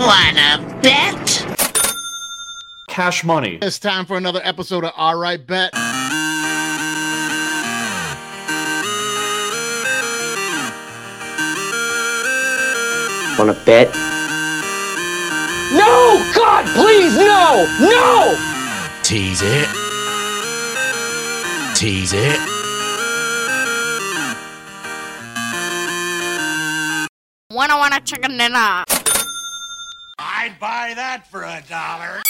Wanna bet? Cash money. It's time for another episode of All Right Bet. Want to bet? No! God, please, no! No! Tease it. Tease it. Wanna wanna chicken dinner. I'd buy that for a dollar.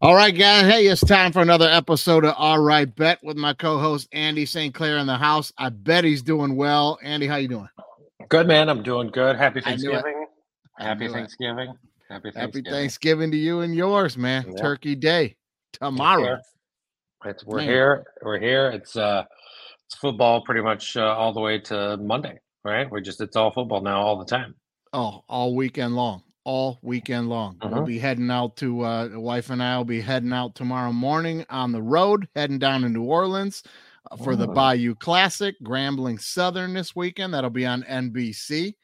All right, guys. Hey, it's time for another episode of All Right Bet with my co-host Andy St. Clair in the house. I bet he's doing well. Andy, how you doing? Good man, I'm doing good. Happy I knew it. Thanksgiving. Happy knew it. Thanksgiving. Happy Happy Thanksgiving. Thanksgiving to you and yours, man. Yeah. Turkey Day tomorrow. It's, we're Man. here. We're here. It's uh it's football pretty much uh, all the way to Monday, right? We're just it's all football now all the time. Oh, all weekend long. All weekend long. We'll Mhm. be heading out to uh the wife and I will be heading out tomorrow morning on the road, heading down to New Orleans uh, for the Oh. Bayou Classic, Grambling Southern this weekend. That'll be on NBC.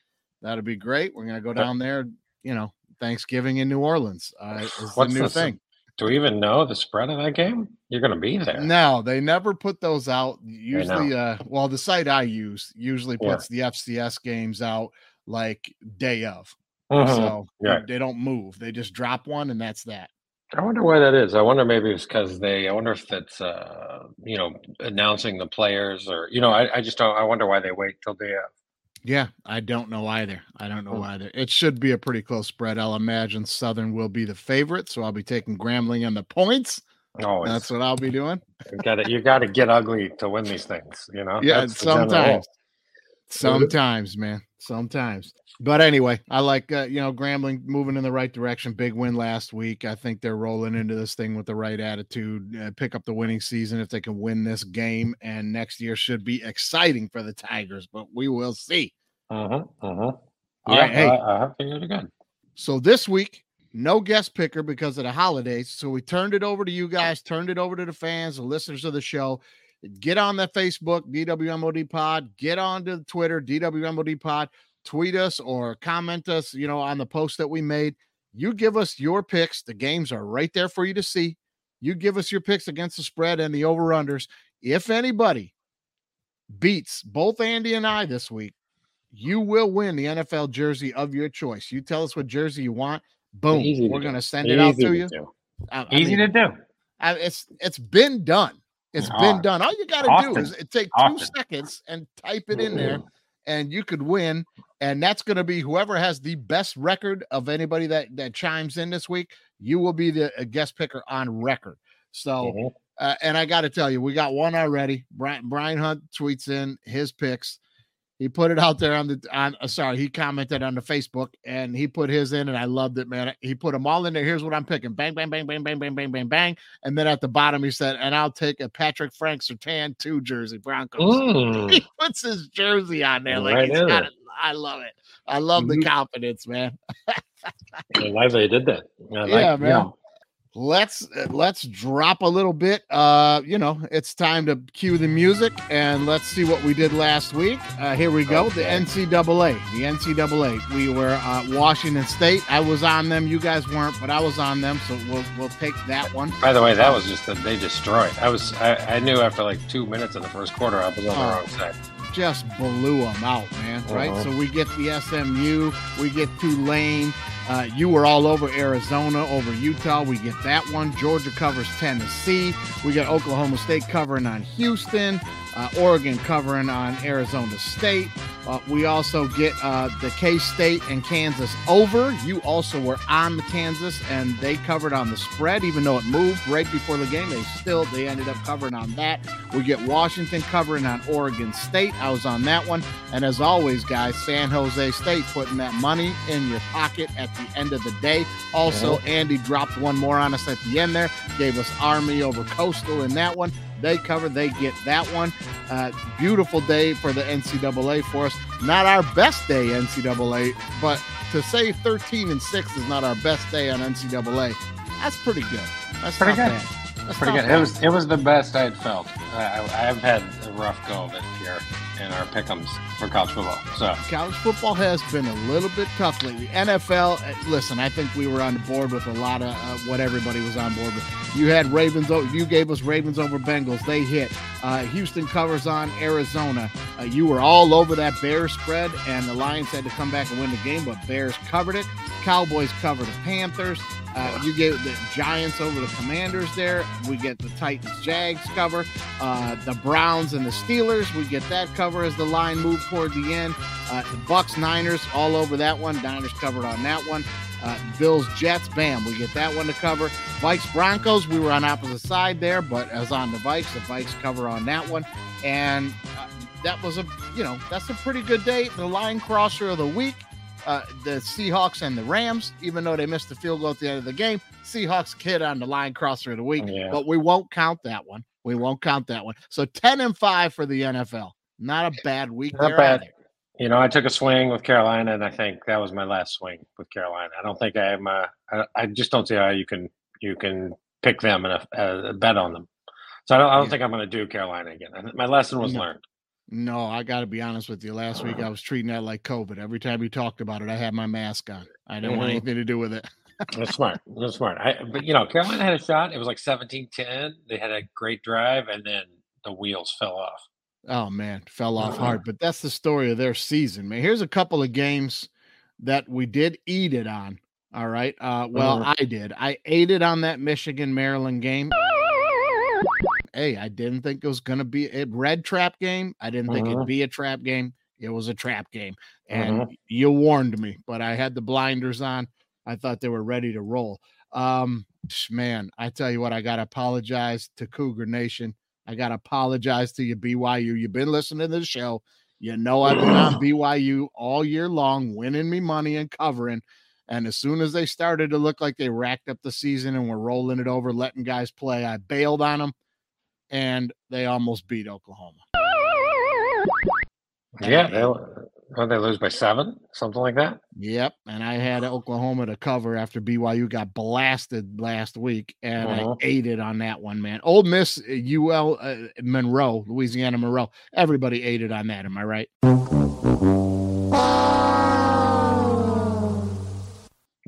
That'll be great. We're gonna go down there, you know, Thanksgiving in New Orleans. Uh, is the What's new the- thing. Do we even know the spread of that game? You're gonna be there. No, they never put those out. Usually, uh, well, the site I use usually Yeah. puts the FCS games out like day of. Mhm. So they- Right. they don't move. They just drop one and that's that. I wonder why that is. I wonder maybe it's because they. I wonder if that's uh you know announcing the players or you know I, I just don't. I wonder why they wait till day of. Yeah, I don't know either. I don't know Hmm. either. It should be a pretty close spread. I'll imagine Southern will be the favorite, so I'll be taking Grambling and the points. Oh, That's what I'll be doing. you got to you got to get ugly to win these things. You know. Yeah, That's sometimes. Sometimes, man. Sometimes. But anyway, I like uh, you know Grambling moving in the right direction. Big win last week. I think they're rolling into this thing with the right attitude. Uh, pick up the winning season if they can win this game, and next year should be exciting for the Tigers. But we will see. Uh-huh, uh-huh. All yeah, right, hey. I, I think you're good. So this week, no guest picker because of the holidays. So we turned it over to you guys, turned it over to the fans, the listeners of the show. Get on the Facebook, DWMOD Pod. Get on to Twitter, DWMOD Pod. Tweet us or comment us, you know, on the post that we made. You give us your picks. The games are right there for you to see. You give us your picks against the spread and the over-unders. If anybody beats both Andy and I this week, you will win the NFL jersey of your choice. You tell us what jersey you want. Boom. We're going to send it out to to you. do. I- I Easy mean, to do. I- it's it's been done. It's been Ah, done. All you got to do is take two seconds and type it in there, and you could win. And that's going to be whoever has the best record of anybody that that chimes in this week. You will be the uh, guest picker on record. So, Mhm. uh, and I got to tell you, we got one already. Brian Brian Hunt tweets in his picks. He put it out there on the on. Uh, sorry, he commented on the Facebook and he put his in, and I loved it, man. He put them all in there. Here's what I'm picking: bang, bang, bang, bang, bang, bang, bang, bang, bang. And then at the bottom, he said, "And I'll take a Patrick Frank Surtain two jersey Broncos." He puts his jersey on there like Right he's got it. I love it. I love the Mhm. confidence, man. I like you did that. I like- Yeah, man. yeah. Let's uh, let's drop a little bit uh you know it's time to cue the music and let's see what we did last week uh here we go the ncaa the ncaa we were uh washington state i was on them you guys weren't but i was on them so we'll we'll take that one By the way, that was just that they destroyed. I was I, I knew after like two minutes in the first quarter I was on the Oh. wrong side. just blew them out, man. Right. Uh-huh. So we get the SMU, we get Tulane. Uh, you were all over Arizona, over Utah. We get that one. Georgia covers Tennessee. We got Oklahoma State covering on Houston. Uh, Oregon covering on Arizona State. Uh, we also get uh, the K State and Kansas over. You also were on the Kansas, and they covered on the spread, even though it moved right before the game. They still they ended up covering on that. We get Washington covering on Oregon State. I was on that one, and as always, guys, San Jose State putting that money in your pocket at the end of the day. Also, Andy dropped one more on us at the end there. Gave us Army over Coastal in that one. They cover, they get that one. Uh, beautiful day for the NCAA for us. Not our best day, NCAA, but to say 13 and 6 is not our best day on NCAA, that's pretty good. That's Pretty good. bad. That's Pretty good. bad. It was it was the best I'd felt. I, I- I've had a rough go of it here, in our pickums for college football. So college football has been a little bit tough lately. NFL, uh, listen, I think we were on board with a lot of uh, what everybody was on board with. You had Ravens, you gave us Ravens over Bengals. They hit. Uh, Houston covers on Arizona. Uh, you were all over that Bears spread, and the Lions had to come back and win the game, but Bears covered it. Cowboys covered the Panthers. Uh, you get the Giants over the Commanders there. We get the Titans Jags cover. Uh, the Browns and the Steelers. We get that cover as the line moved toward the end. Uh, the Bucs Niners all over that one. Niners covered on that one. Uh, Bills Jets. Bam. We get that one to cover. Vikes Broncos. We were on opposite side there, but as on the Vikes, the Vikes cover on that one. And uh, that was a you know that's a pretty good day. The line crosser of the week uh, the Seahawks and the Rams, even though they missed the field goal at the end of the game. Seahawks kid on the line crosser of the week, yeah. but we won't count that one. We won't count that one. So 10 and 5 for the NFL. Not a bad week. Not bad. Either. You know, I took a swing with Carolina, and I think that was my last swing with Carolina. I don't think I am. Uh, I, I just don't see how you can you can pick them and a, a bet on them. So I don't, I don't yeah. think I'm going to do Carolina again. My lesson was no. learned. No, I got to be honest with you. Last week I was treating that like COVID. Every time you talked about it, I had my mask on. I didn't mm-hmm. want anything to do with it. That's smart. That's smart. I, but you know, Carolina had a shot. It was like 17-10. They had a great drive, and then the wheels fell off. Oh man, fell off mm-hmm. hard. But that's the story of their season, man. Here's a couple of games that we did eat it on. All right. Uh, well, mm-hmm. I did. I ate it on that Michigan Maryland game hey, I didn't think it was going to be a red trap game. I didn't think it'd uh-huh. be a trap game. It was a trap game. And uh-huh. you warned me, but I had the blinders on. I thought they were ready to roll. Um, man, I tell you what, I got to apologize to Cougar Nation. I got to apologize to you, BYU. You've been listening to the show. You know, I've been on BYU all year long, winning me money and covering. And as soon as they started to look like they racked up the season and were rolling it over, letting guys play, I bailed on them and they almost beat Oklahoma. Yeah, they, they lose by seven, something like that. Yep, and I had Oklahoma to cover after BYU got blasted last week, and uh-huh. I ate it on that one, man. Ole Miss, UL uh, Monroe, Louisiana Monroe, everybody ate it on that. Am I right?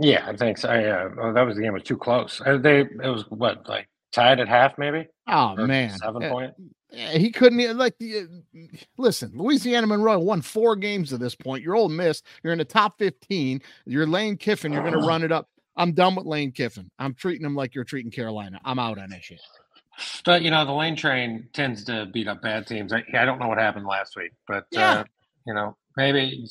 Yeah, I think so. Yeah, well, that was the game was too close. Uh, they it was what like tied at half, maybe. Oh or man, seven eh, point. Eh, he couldn't like. Eh, listen, Louisiana Monroe won four games at this point. You're Ole Miss. You're in the top fifteen. You're Lane Kiffin. You're going to run it up. I'm done with Lane Kiffin. I'm treating him like you're treating Carolina. I'm out on that shit. But you know, the Lane train tends to beat up bad teams. I, I don't know what happened last week, but yeah. uh, you know, maybe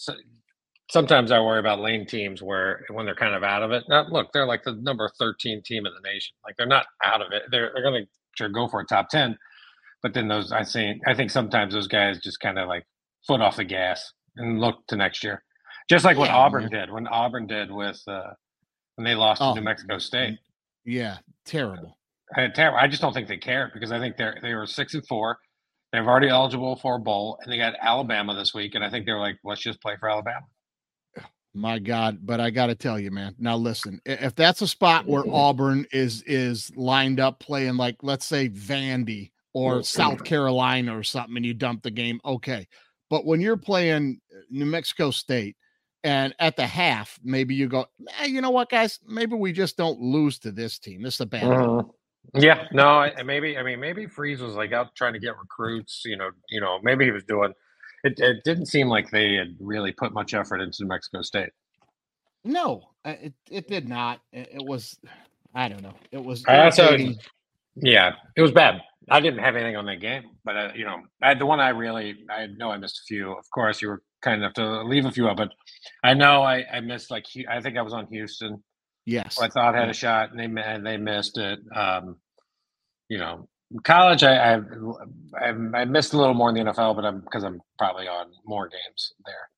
sometimes I worry about lane teams where when they're kind of out of it. Now, look, they're like the number 13 team in the nation. Like they're not out of it. They're they're going to go for a top 10. But then those I think I think sometimes those guys just kind of like foot off the gas and look to next year. Just like what Auburn man. did when Auburn did with uh, when they lost oh, to New Mexico State. Yeah, terrible. I, terrible. I just don't think they care because I think they're they were six and four. They're already eligible for a bowl, and they got Alabama this week, and I think they're like, let's just play for Alabama. My God, but I got to tell you, man. Now listen, if that's a spot where Auburn is is lined up playing like let's say Vandy or South Carolina or something, and you dump the game, okay. But when you're playing uh, New Mexico State, and at the half, maybe you go, eh, you know what, guys? Maybe we just don't lose to this team. This is a bad. Uh, yeah, no, maybe. I mean, maybe Freeze was like out trying to get recruits. You know, you know, maybe he was doing it, it didn't seem like they had really put much effort into New Mexico State. No, uh, it, it did not. It, was, I don't know. It was. Also, yeah, it was bad. I didn't have anything on that game, but uh, you know, I, the one I really, I know I missed a few. Of course, you were kind enough to leave a few up, but I know I, I missed like I think I was on Houston. Yes, I thought had a shot, and they and they missed it. Um, you know, college, I, I I missed a little more in the NFL, but I'm because I'm probably on more games there.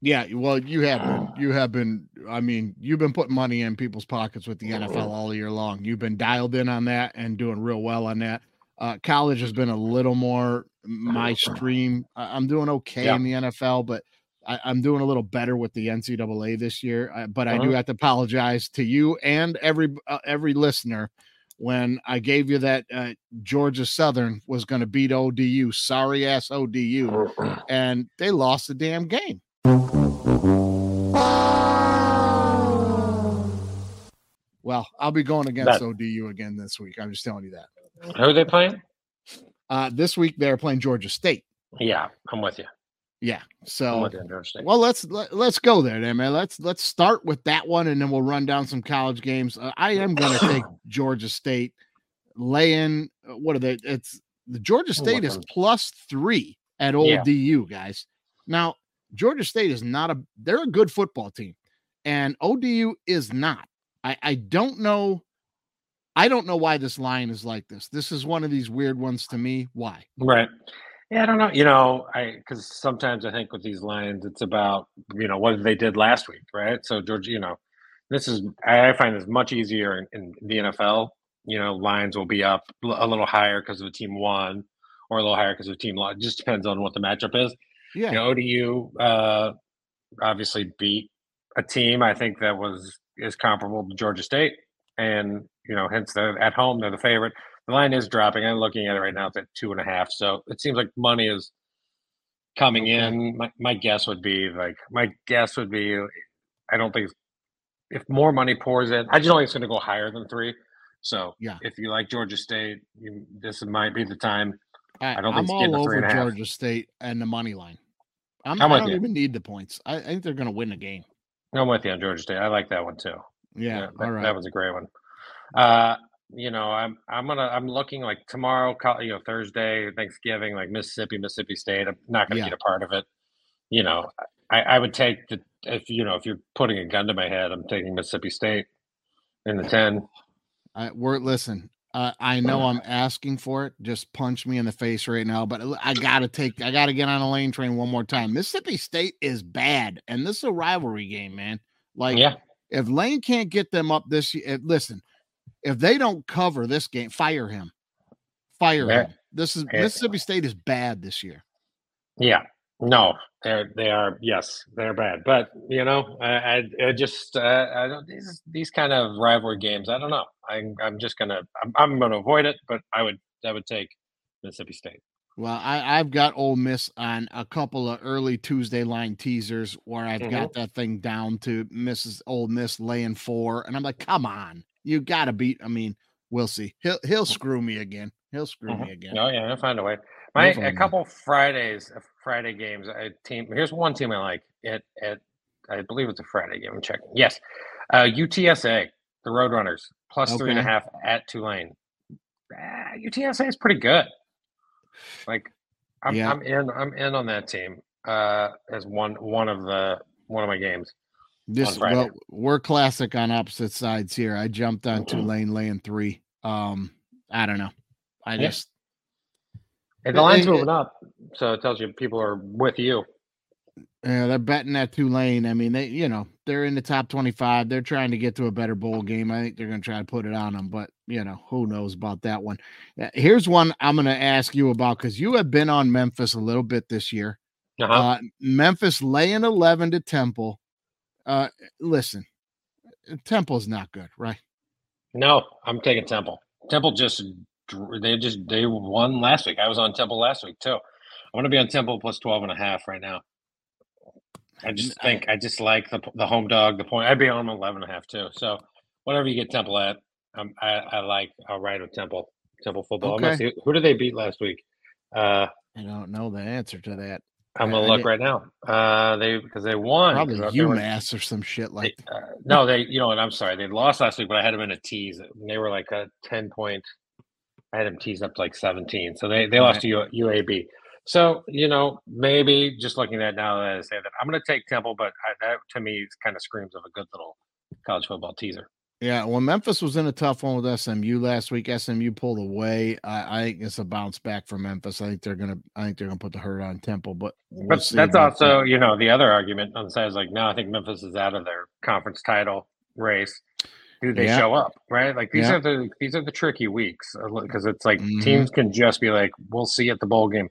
Yeah, well, you have been. You have been. I mean, you've been putting money in people's pockets with the NFL all year long. You've been dialed in on that and doing real well on that. Uh, college has been a little more my stream. I'm doing okay yeah. in the NFL, but I, am doing a little better with the NCAA this year. Uh, but uh-huh. I do uh-huh. have to apologize to you and every uh, every listener when I gave you that uh, Georgia Southern was going to beat ODU, sorry ass ODU, and they lost the damn game. Well, I'll be going against That- ODU again this week. I'm just telling you that. Who are they playing? Uh, this week they're playing Georgia State. Yeah, I'm with you. Yeah. So with you on Georgia State. well, let's let, let's go there, then, man. Let's let's start with that one, and then we'll run down some college games. Uh, I am going to take Georgia State, laying. uh, What are they? It's the Georgia State is plus three at old Yeah. DU, guys. Now Georgia State is not a. They're a good football team, and ODU is not. I I don't know. I don't know why this line is like this. This is one of these weird ones to me. Why? Right. Yeah, I don't know. You know, I because sometimes I think with these lines, it's about you know what they did last week, right? So George, you know, this is I find this much easier in, in the NFL. You know, lines will be up a little higher because of the team won, or a little higher because of the team lost. It just depends on what the matchup is. Yeah. You know, ODU uh, obviously beat a team I think that was is comparable to Georgia State, and you know, hence they're at home they're the favorite. The line is dropping. I'm looking at it right now. It's at two and a half. So it seems like money is coming Okay. in. My, my guess would be like my guess would be I don't think if more money pours in, I just don't think it's going to go higher than three. So Yeah. if you like Georgia State, you, this might be the time. I, I don't I'm think it's all over three and a half. Georgia State and the money line. I'm, I'm I don't you. even need the points. I, I think they're going to win the game. I'm with you on Georgia State. I like that one too. Yeah. that, all right. that was a great one. Uh, you know, I'm I'm gonna I'm looking like tomorrow, you know, Thursday, Thanksgiving, like Mississippi, Mississippi State. I'm not gonna Yeah. be a part of it. You know, I, I would take the if you know if you're putting a gun to my head, I'm taking Mississippi State in the ten. I, we're listen. Uh, I know I'm asking for it. Just punch me in the face right now. But I gotta take. I gotta get on a lane train one more time. Mississippi State is bad, and this is a rivalry game, man. Like, Yeah, if Lane can't get them up this year, listen, if they don't cover this game, fire him. Fire Yeah. him. This is Mississippi State is bad this year. yeah. No, they're they are yes, they're bad. But you know, I I, I just uh, I don't these these kind of rivalry games. I don't know. I'm I'm just gonna I'm, I'm gonna avoid it. But I would I would take Mississippi State. Well, I, I've got Ole Miss on a couple of early Tuesday line teasers where I've got that thing down to Mrs. Ole Miss laying four, and I'm like, come on, you got to beat. I mean, we'll see. He'll he'll screw me again. He'll screw Mhm. me again. Oh yeah, I'll find a way. My a a couple Fridays, uh, Friday games. A team. Here's one team I like. It at I believe it's a Friday game. I'm checking. Yes, uh, UTSA, the Roadrunners, plus three and Okay. half at Tulane. Ah, UTSA is pretty good. Like, I'm Yeah. I'm in I'm in on that team. Uh, as one one of the one of my games. This well, we're classic on opposite sides here. I jumped on Mhm. Tulane laying three. Um, I don't know. I Yeah. just And the line's it- moving up, so it tells you people are with you. Yeah, they're betting at Tulane. I mean, they, you know, they're in the top 25. They're trying to get to a better bowl game. I think they're going to try to put it on them, but, you know, who knows about that one. Uh, Here's one I'm going to ask you about because you have been on Memphis a little bit this year. Uh-huh. Uh, Memphis laying 11 to Temple. Uh, listen, Temple's not good, right? No, I'm taking Temple. Temple just they just they won last week. I was on Temple last week too. I'm going to be on Temple plus 12 and a half right now. I just think I just like the the home dog, the point. I'd be on 11 and a half too. So whatever you get Temple at, um, I, I like. I'll ride with Temple. Temple football. I'm gonna Okay. see- who did they beat last week? Uh, I don't know the answer to that. I'm gonna I look right now. Uh, they because they won. Probably 'cause they were- UMass or some shit like They, uh, no, they, you know, and I'm sorry, they lost last week, but I had them in a tease. and They were like a 10 point. I had them teased up to like 17. So they, they lost to U, UAB. So, you know, maybe just looking at that now that I say that, I'm going to take Temple, but I, that to me kind of screams of a good little college football teaser. Yeah, well, Memphis was in a tough one with SMU last week. SMU pulled away. I, I think it's a bounce back for Memphis. I think they're gonna. I think they're gonna put the hurt on Temple, but we'll But that's also, you know, the other argument on the side is like, no, I think Memphis is out of their conference title race. Do they Yeah. show up? Right? Like these Yeah. are the these are the tricky weeks because it's like Mhm. teams can just be like, we'll see at the bowl game.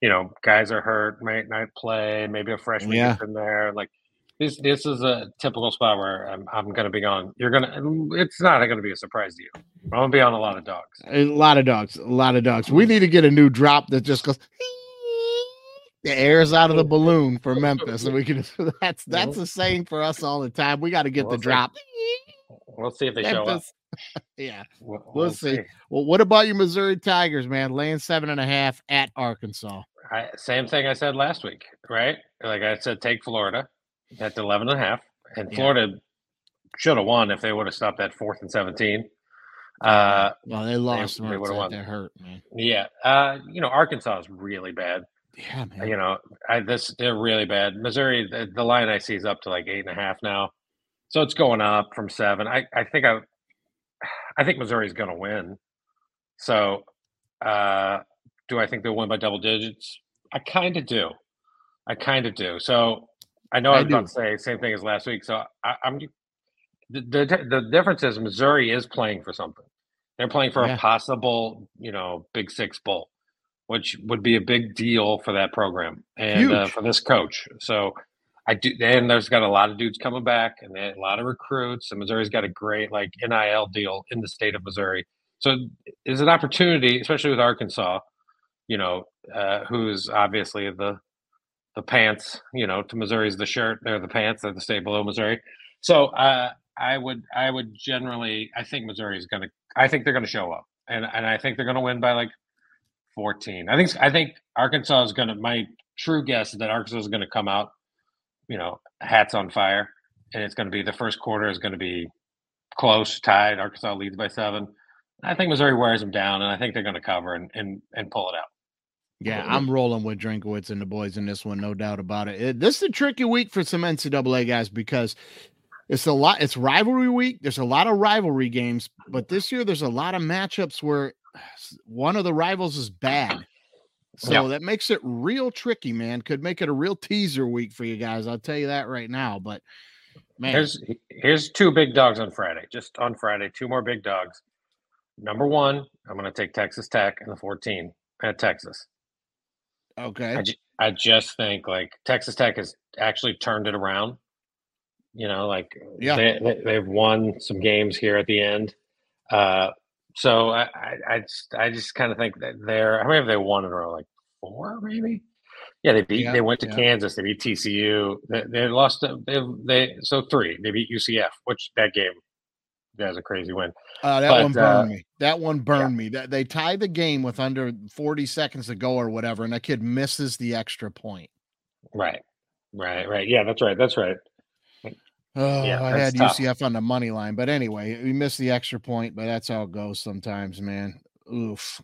You know, guys are hurt, might not play. Maybe a freshman Yeah. gets in there. Like this this is a typical spot where I'm I'm going to be on. You're gonna. It's not going to be a surprise to you. I'm going to be on a lot of dogs. A lot of dogs. A lot of dogs. We need to get a new drop that just goes. The air's out of the balloon for Memphis, and we can. That's that's a saying for us all the time. We got to get We'll the see. drop. We'll see if they show up. Yeah. We'll, We'll we'll see. Well, what about your Missouri Tigers, man? Laying seven and a half at Arkansas. I, same thing I said last week, right? Like I said, take Florida at 11 and a half. And Yeah. Florida should have won if they would have stopped at fourth and 17. Uh, Well, they lost. they They, would've won. They're hurt, man. yeah. Uh, you know, Arkansas is really bad. Yeah, man. You know, I this they're really bad. Missouri, the, the line I see is up to like eight and a half now, so it's going up from seven. I I think I, I think Missouri's going to win. So, uh, do I think they'll win by double digits? I kind of do. I kind of do. So I know I I was about to say the same thing as last week. So I, I'm the, the the difference is Missouri is playing for something. They're playing for Yeah. a possible, you know, Big Six bowl, which would be a big deal for that program and uh, for this coach. So I do, and there's got a lot of dudes coming back, and they- a lot of recruits. And Missouri's got a great like NIL deal in the state of Missouri. So there's an opportunity, especially with Arkansas, you know, uh, who's obviously the the pants, you know, to Missouri's the shirt, they're the pants, they're the state below Missouri. So uh, I would I would generally I think Missouri is going to I think they're going to show up, and and I think they're going to win by like 14. I think I think Arkansas is going to. My true guess is that Arkansas is going to come out, you know, hats on fire, and it's going to be the first quarter is going to be close, tied. Arkansas leads by seven. I think Missouri wears them down, and I think they're going to cover and and and pull it out. Yeah, I'm rolling with Drinkwitz and the boys in this one, no doubt about it. It- This is a tricky week for some NCAA guys because it's a lot. It's rivalry week. There's a lot of rivalry games, but this year there's a lot of matchups where one of the rivals is bad. So Yeah. that makes it real tricky, man. Could make it a real teaser week for you guys. I'll tell you that right now. But man, Here's here's two big dogs on Friday. Just on Friday, two more big dogs. Number one, I'm going to take Texas Tech and the 14 at Texas. Okay. I, ju- I just think like Texas Tech has actually turned it around. You know, like Yeah. they, they, they've won some games here at the end. Uh, so I, I, I just, I just kind of think that they're, how many have they won in a row? Like four, maybe? Yeah, they beat, Yeah, they went to yeah. Kansas, they beat TCU, they, they lost, they, they, so three, they beat UCF, which that game, that was a crazy win. Uh, that But, one burned uh, me. That one burned me. That they tie the game with under 40 seconds to go or whatever, and that kid misses the extra point. Right, right, right. Yeah, that's right. That's right. Oh, Yeah, I had tough. UCF on the money line, but anyway, we missed the extra point, but that's how it goes sometimes, man. Oof.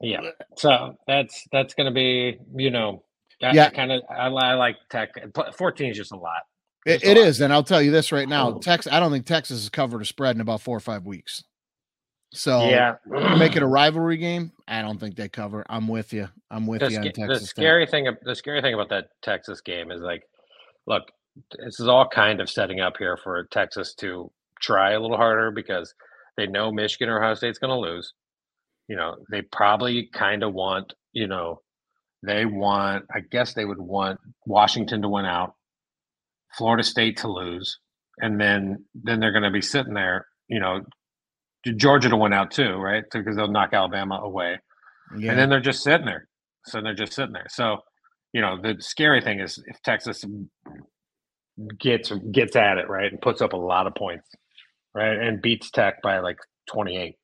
Yeah. So that's that's going to be, you know, Yeah. kind of I, I like Tech. Fourteen is just a lot. It, Just a it lot. is, and I'll tell you this right now: Oh. Texas. I don't think Texas has covered a spread in about four or five weeks. So yeah. make it a rivalry game. I don't think they cover. I'm with you. I'm with the, you on sca- the Texas. Tech. scary thing. ab- The scary thing about that Texas game is like, look, this is all kind of setting up here for Texas to try a little harder because they know Michigan or Ohio State's going to lose. You know, they probably kind of want, you know, they want. I guess they would want Washington to win out, Florida State to lose, and then then they're going to be sitting there, you know, Georgia to win out too, right? Because they'll knock Alabama away Yeah. and then they're just sitting there. So they're just sitting there. So, you know, the scary thing is if Texas gets gets at it right and puts up a lot of points, right, and beats Tech by like twenty eight,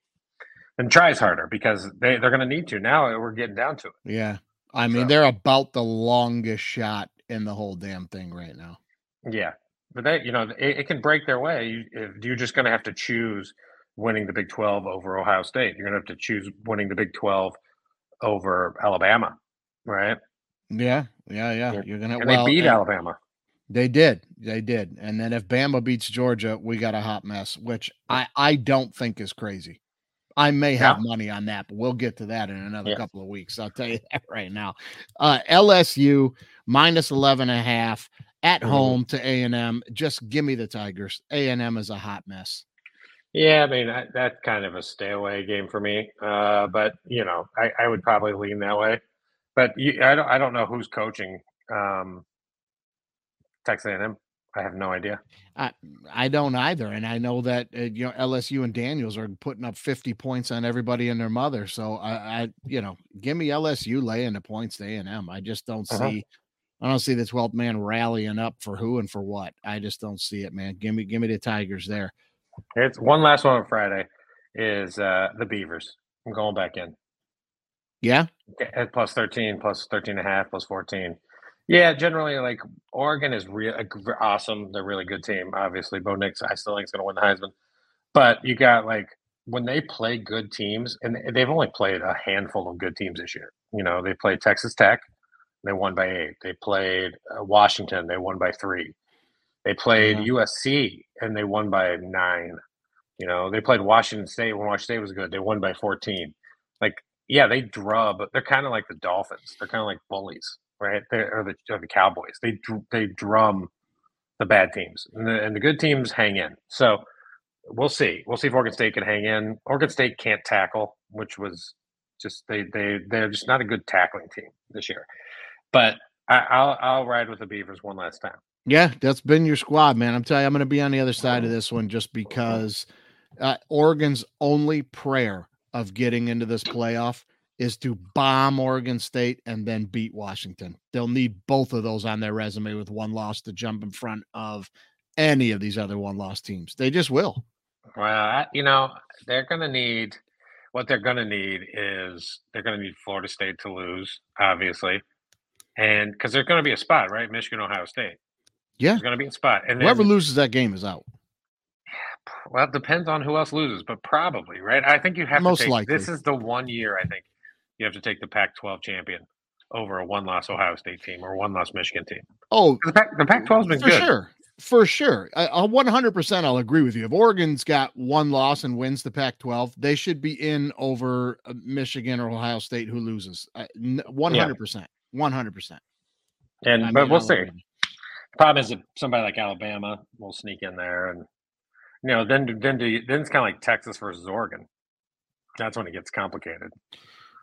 and tries harder because they they're going to need to. Now we're getting down to it. yeah. I mean, So- they're about the longest shot in the whole damn thing right now. Yeah, but that you know it, it can break their way. If you're just going to have to choose winning the Big Twelve over Ohio State. You're going to have to choose winning the Big Twelve over Alabama, right? Yeah, yeah, yeah. Yeah. You're gonna And well, they beat Alabama. They did. They did. And then if Bama beats Georgia, we got a hot mess, which I I don't think is crazy. I may have money on that, but we'll get to that in another Yeah. couple of weeks. I'll tell you that right now. Uh LSU minus 11 and a half at Mhm. home to A&M. Just give me the Tigers. A&M is a hot mess. Yeah, I mean that, that's kind of a stay away game for me. Uh, but you know, I, I would probably lean that way. But you, I don't I don't know who's coaching um, Texas A&M. I have no idea. I I don't either, and I know that uh, you know LSU and Daniels are putting up fifty points on everybody and their mother. So I, I you know, give me LSU laying the points to A and M. I just don't Uh-huh. see, I don't see the twelfth man rallying up for who and for what. I just don't see it, man. Give me give me the Tigers there. It's one last one on Friday is uh the Beavers. I'm going back in. Yeah, At plus 13, plus 13 and a half, plus 14. Yeah, generally, like Oregon is real awesome. They're a really good team. Obviously, Bo Nix, I still think is going to win the Heisman. But you got like when they play good teams, and they've only played a handful of good teams this year. You know, they played Texas Tech, they won by eight. They played uh, Washington, they won by three. They played Yeah. USC, and they won by nine. You know, they played Washington State when Washington State was good. They won by 14. Like, yeah, they drub. They're kind of like the Dolphins. They're kind of like bullies, right? They're, or the or the Cowboys. They they drum the bad teams, and the, and the good teams hang in. So we'll see. We'll see if Oregon State can hang in. Oregon State can't tackle, which was just they they they're just not a good tackling team this year. But I, I'll I'll ride with the Beavers one last time. yeah, that's been your squad, man. I'm telling you, I'm going to be on the other side of this one just because uh, Oregon's only prayer of getting into this playoff is to bomb Oregon State and then beat Washington. They'll need both of those on their resume with one loss to jump in front of any of these other one loss teams. They just will. Well, I, you know, they're going to need what they're going to need is they're going to need Florida State to lose, obviously, and because there's going to be a spot, right? Michigan, Ohio State. Yeah. There's going to be a spot, and Whoever then, loses that game is out. well, it depends on who else loses, but probably, right? I think you have Most to take. likely. This is the one year I think you have to take the Pac-12 champion over a one-loss Ohio State team or one-loss Michigan team. Oh, The, Pac, the Pac-12's been for good. sure. For sure. I, I 100% I'll agree with you. If Oregon's got one loss and wins the Pac 12, they should be in over uh, Michigan or Ohio State who loses. Uh, 100%. 100%. And I but we'll see. agree. Problem is, if somebody like Alabama will sneak in there, and you know, then then do you, then it's kind of like Texas versus Oregon. That's when it gets complicated.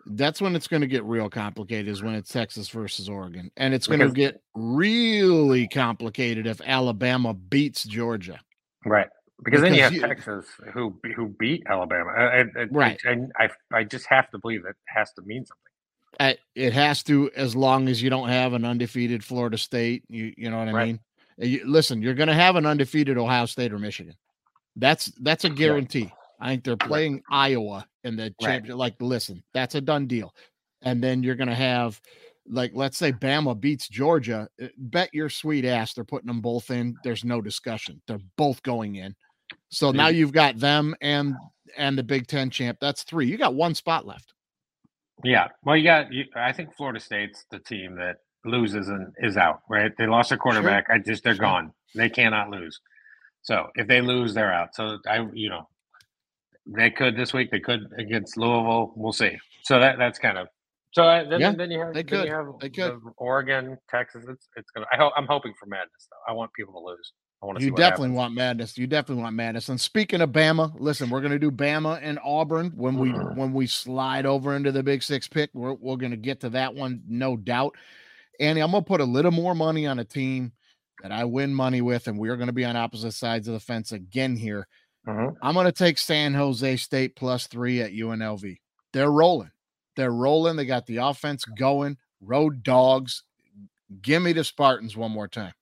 That's when it's going to get real complicated, is when it's Texas versus Oregon. And it's going to get really complicated if Alabama beats Georgia. Right. Because, then you have you- Texas who who beat Alabama. I, I, I- Right. And I I just have to believe it has to mean something. It has to, as long as you don't have an undefeated Florida State. You, you know what I Right. mean? You, listen, you're going to have an undefeated Ohio State or Michigan. That's that's a guarantee. I think they're playing Iowa in the championship. Like, listen, that's a done deal. And then you're going to have, like, let's say Bama beats Georgia. uh, Bet your sweet ass they're putting them both in. There's no discussion. They're both going in. So now you've got them and and the Big Ten champ. That's three. You got one spot left. Yeah. Well, you got. You, I think Florida State's the team that loses and is out. Right. They lost their quarterback. I just they're Sure. gone. They cannot lose. So if they lose, they're out. So I, you know, they could this week. They could against Louisville. We'll see. So that that's kind of. So I, then, Yeah, then you have they then could. you have They could. Oregon, Texas. It's it's gonna. I hope I'm hoping for madness though. I want people to lose. To You definitely happens. want madness. You definitely want madness. And speaking of Bama, listen, we're gonna do Bama and Auburn when we Mm-hmm. when we slide over into the Big Six pick. We're we're gonna get to that one, no doubt. Andy, I'm gonna put a little more money on a team that I win money with, and we're gonna be on opposite sides of the fence again here. Mhm. I'm gonna take San Jose State plus three at UNLV. They're rolling. They're rolling. They got the offense going. Road dogs. Give me the Spartans one more time.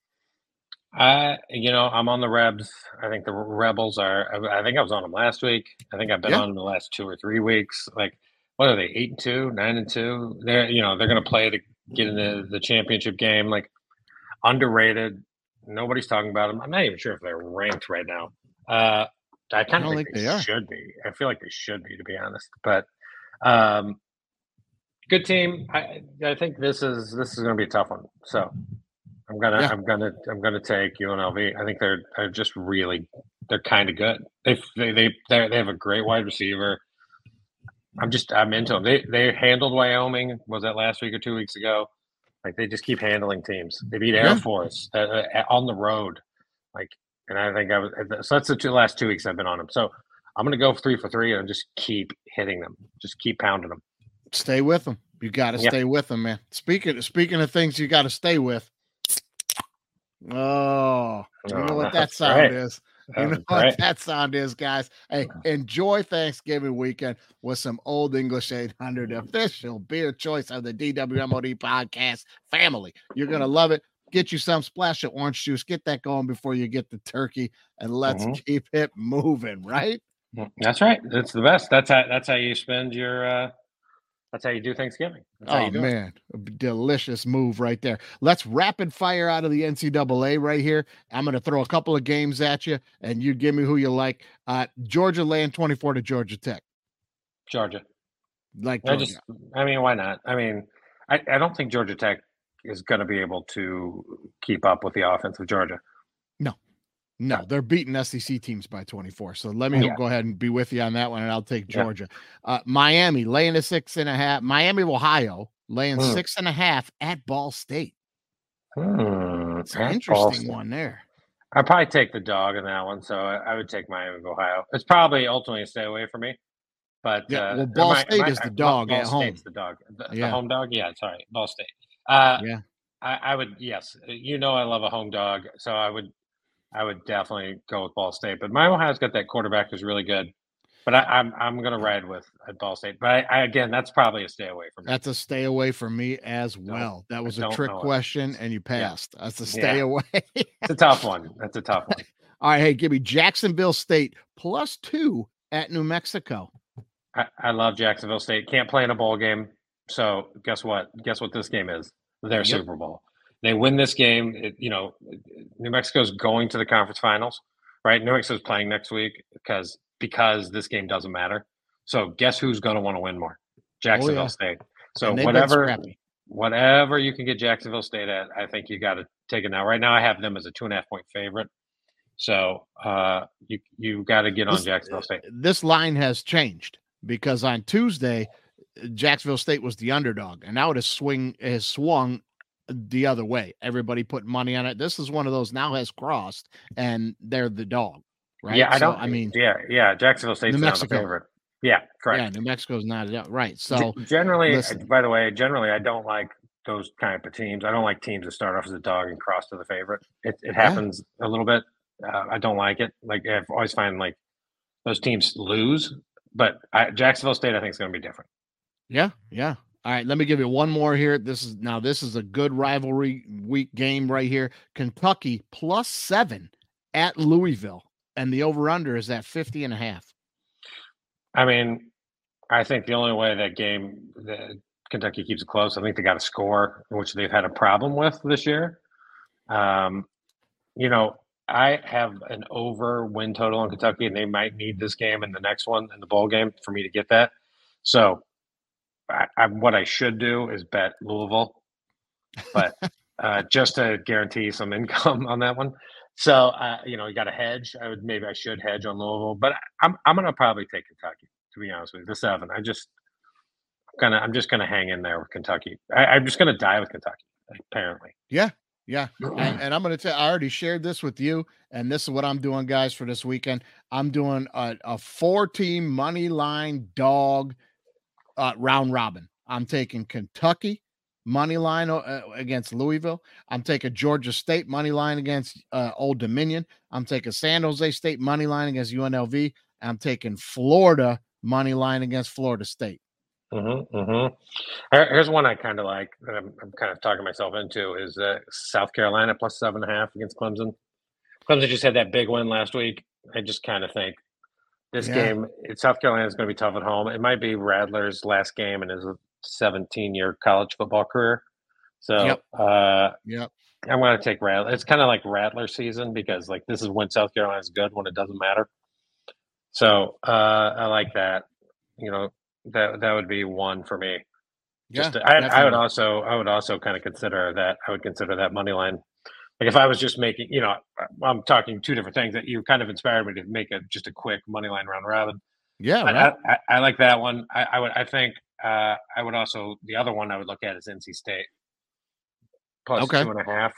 I, you know, I'm on the Rebs. I think the Rebels are. I think I was on them last week. I think I've been Yeah. on them the last two or three weeks. Like, what are they? Eight and two, nine and two. They're, you know, they're going to play to get into the championship game. Like, underrated. Nobody's talking about them. I'm not even sure if they're ranked right now. Uh, I kind of don't think, think they, should be. I feel like they should be, to be honest. But, um, good team. I, I think this is this is going to be a tough one. So, I'm gonna, Yeah. I'm gonna, I'm gonna take UNLV. I think they're, they're just really, they're kind of good. They, they, they, they're- have a great wide receiver. I'm just, I'm into them. They, they handled Wyoming. Was that last week or two weeks ago? Like they just keep handling teams. They beat Air Yeah. Force uh, uh, on the road. Like, and I think I was. uh, So that's the two last two weeks I've been on them. So I'm gonna go three for three and just keep hitting them. Just keep pounding them. Stay with them. You got to Yeah. stay with them, man. Speaking speaking of things you got to stay with, Oh, you know Oh, what that sound great. is. You know what great. that sound is, guys. Hey, enjoy Thanksgiving weekend with some Old English 800 official beer choice of the DWMOD podcast family. You're going to love it. Get you some splash of orange juice. Get that going before you get the turkey, and let's Mhm. keep it moving, right? That's right. That's the best. That's how that's how you spend your uh that's how you do Thanksgiving. That's Oh do man, delicious move right there. Let's rapid fire out of the NCAA right here. I'm going to throw a couple of games at you, and you give me who you like. Uh, Georgia laying 24 to Georgia Tech. Georgia. Like I Georgia. just I mean, why not? I mean, I, I don't think Georgia Tech is gonna be able to keep up with the offense of Georgia. No, they're beating SEC teams by 24. So let me Yeah. go ahead and be with you on that one, and I'll take Yeah. Georgia. Uh, Miami laying a six and a half. Miami, Ohio laying Hmm. six and a half at Ball State. Hmm. It's an interesting one there. I'd probably take the dog in that one, so I, I would take Miami of Ohio. It's probably ultimately a stay away for me. But Yeah, uh, well, Ball State is the uh, dog Ball at home. State's the dog, the, the home dog. Yeah, sorry, Ball State. Uh, Yeah. I, I would yes, you know I love a home dog, so I would I would definitely go with Ball State. But my Ohio's got that quarterback who's really good. But I, I'm I'm gonna ride with at Ball State. But I, I again, that's probably a stay away from me. That's a stay away from me as well. That was a trick question, and you passed. That's a stay Yeah. away. It's a tough one. That's a tough one. All right, hey, give me Jacksonville State plus two at New Mexico. I, I love Jacksonville State. Can't play in a bowl game. So guess what? Guess what this game is? Their Yep. Super Bowl. They win this game. It, you know, New Mexico's going to the conference finals, right? New Mexico's playing next week because because this game doesn't matter. So guess who's going to want to win more? Jacksonville Oh, yeah. State. So And they've been whatever whatever you can get Jacksonville State at, I think you got to take it now. Right now, I have them as a two and a half point favorite. So uh, you you got to get on This- Jacksonville State. This line has changed because on Tuesday, Jacksonville State was the underdog, and now it has swing has swung the other way. Everybody put money on it. This is one of those now has crossed, and they're the dog, right? Yeah, I So, don't. I mean, yeah, yeah. Jacksonville State's New Mexico. favorite. Yeah, correct. yeah, New Mexico's not right. G- So generally, uh, listen. by the way, generally, I don't like those type of teams. I don't like teams that start off as a dog and cross to the favorite. It, it happens a little bit. Uh, I don't like it. Like I've always find like those teams lose, but I, Jacksonville State, I think, is going to be different. Yeah, yeah. All right, let me give you one more here. This is now this is a good rivalry week game right here. Kentucky plus seven at Louisville, and the over-under is at 50 and a half. I mean, I think the only way that game that Kentucky keeps it close, I think they got a score, which they've had a problem with this year. Um, you know, I have an over win total on Kentucky, and they might need this game and the next one in the bowl game for me to get that. So, I, I, what I should do is bet Louisville, but uh, just to guarantee some income on that one. So, uh, you know, you got to hedge. I would maybe I should hedge on Louisville, but I'm I'm gonna probably take Kentucky to be honest with you. The seven. I just gonna I'm just gonna hang in there with Kentucky. I, I'm just gonna die with Kentucky. Apparently. Yeah, yeah. And, and I'm going to tell. I already shared this with you, and this is what I'm doing, guys, for this weekend. I'm doing a, a four-team money line dog uh, round robin. I'm taking Kentucky money line uh, against Louisville. I'm taking Georgia State money line against uh, Old Dominion. I'm taking San Jose State money line against UNLV. I'm taking Florida money line against Florida State. Mm-hmm, mm-hmm. Here's one I kind of like that I'm, I'm kind of talking myself into is uh, South Carolina plus seven and a half against Clemson. Clemson just had that big win last week. I just kind of think this Yeah. game, it, South Carolina is going to be tough at home. It might be Rattler's last game in his 17 year college football career. So Yep. uh, Yep. I'm going to take Rattler. It's kind of like Rattler season because like this is when South Carolina's good when it doesn't matter. So uh, I like that. You know that that would be one for me. Just to- I, I would also I would also kind of consider that I would consider that money line. Like if I was just making, you know, I'm talking two different things that you kind of inspired me to make a just a quick money line round robin. Yeah, I, right. I, I like that one. I, I would I think uh, I would also the other one I would look at is NC State plus Okay. two and a half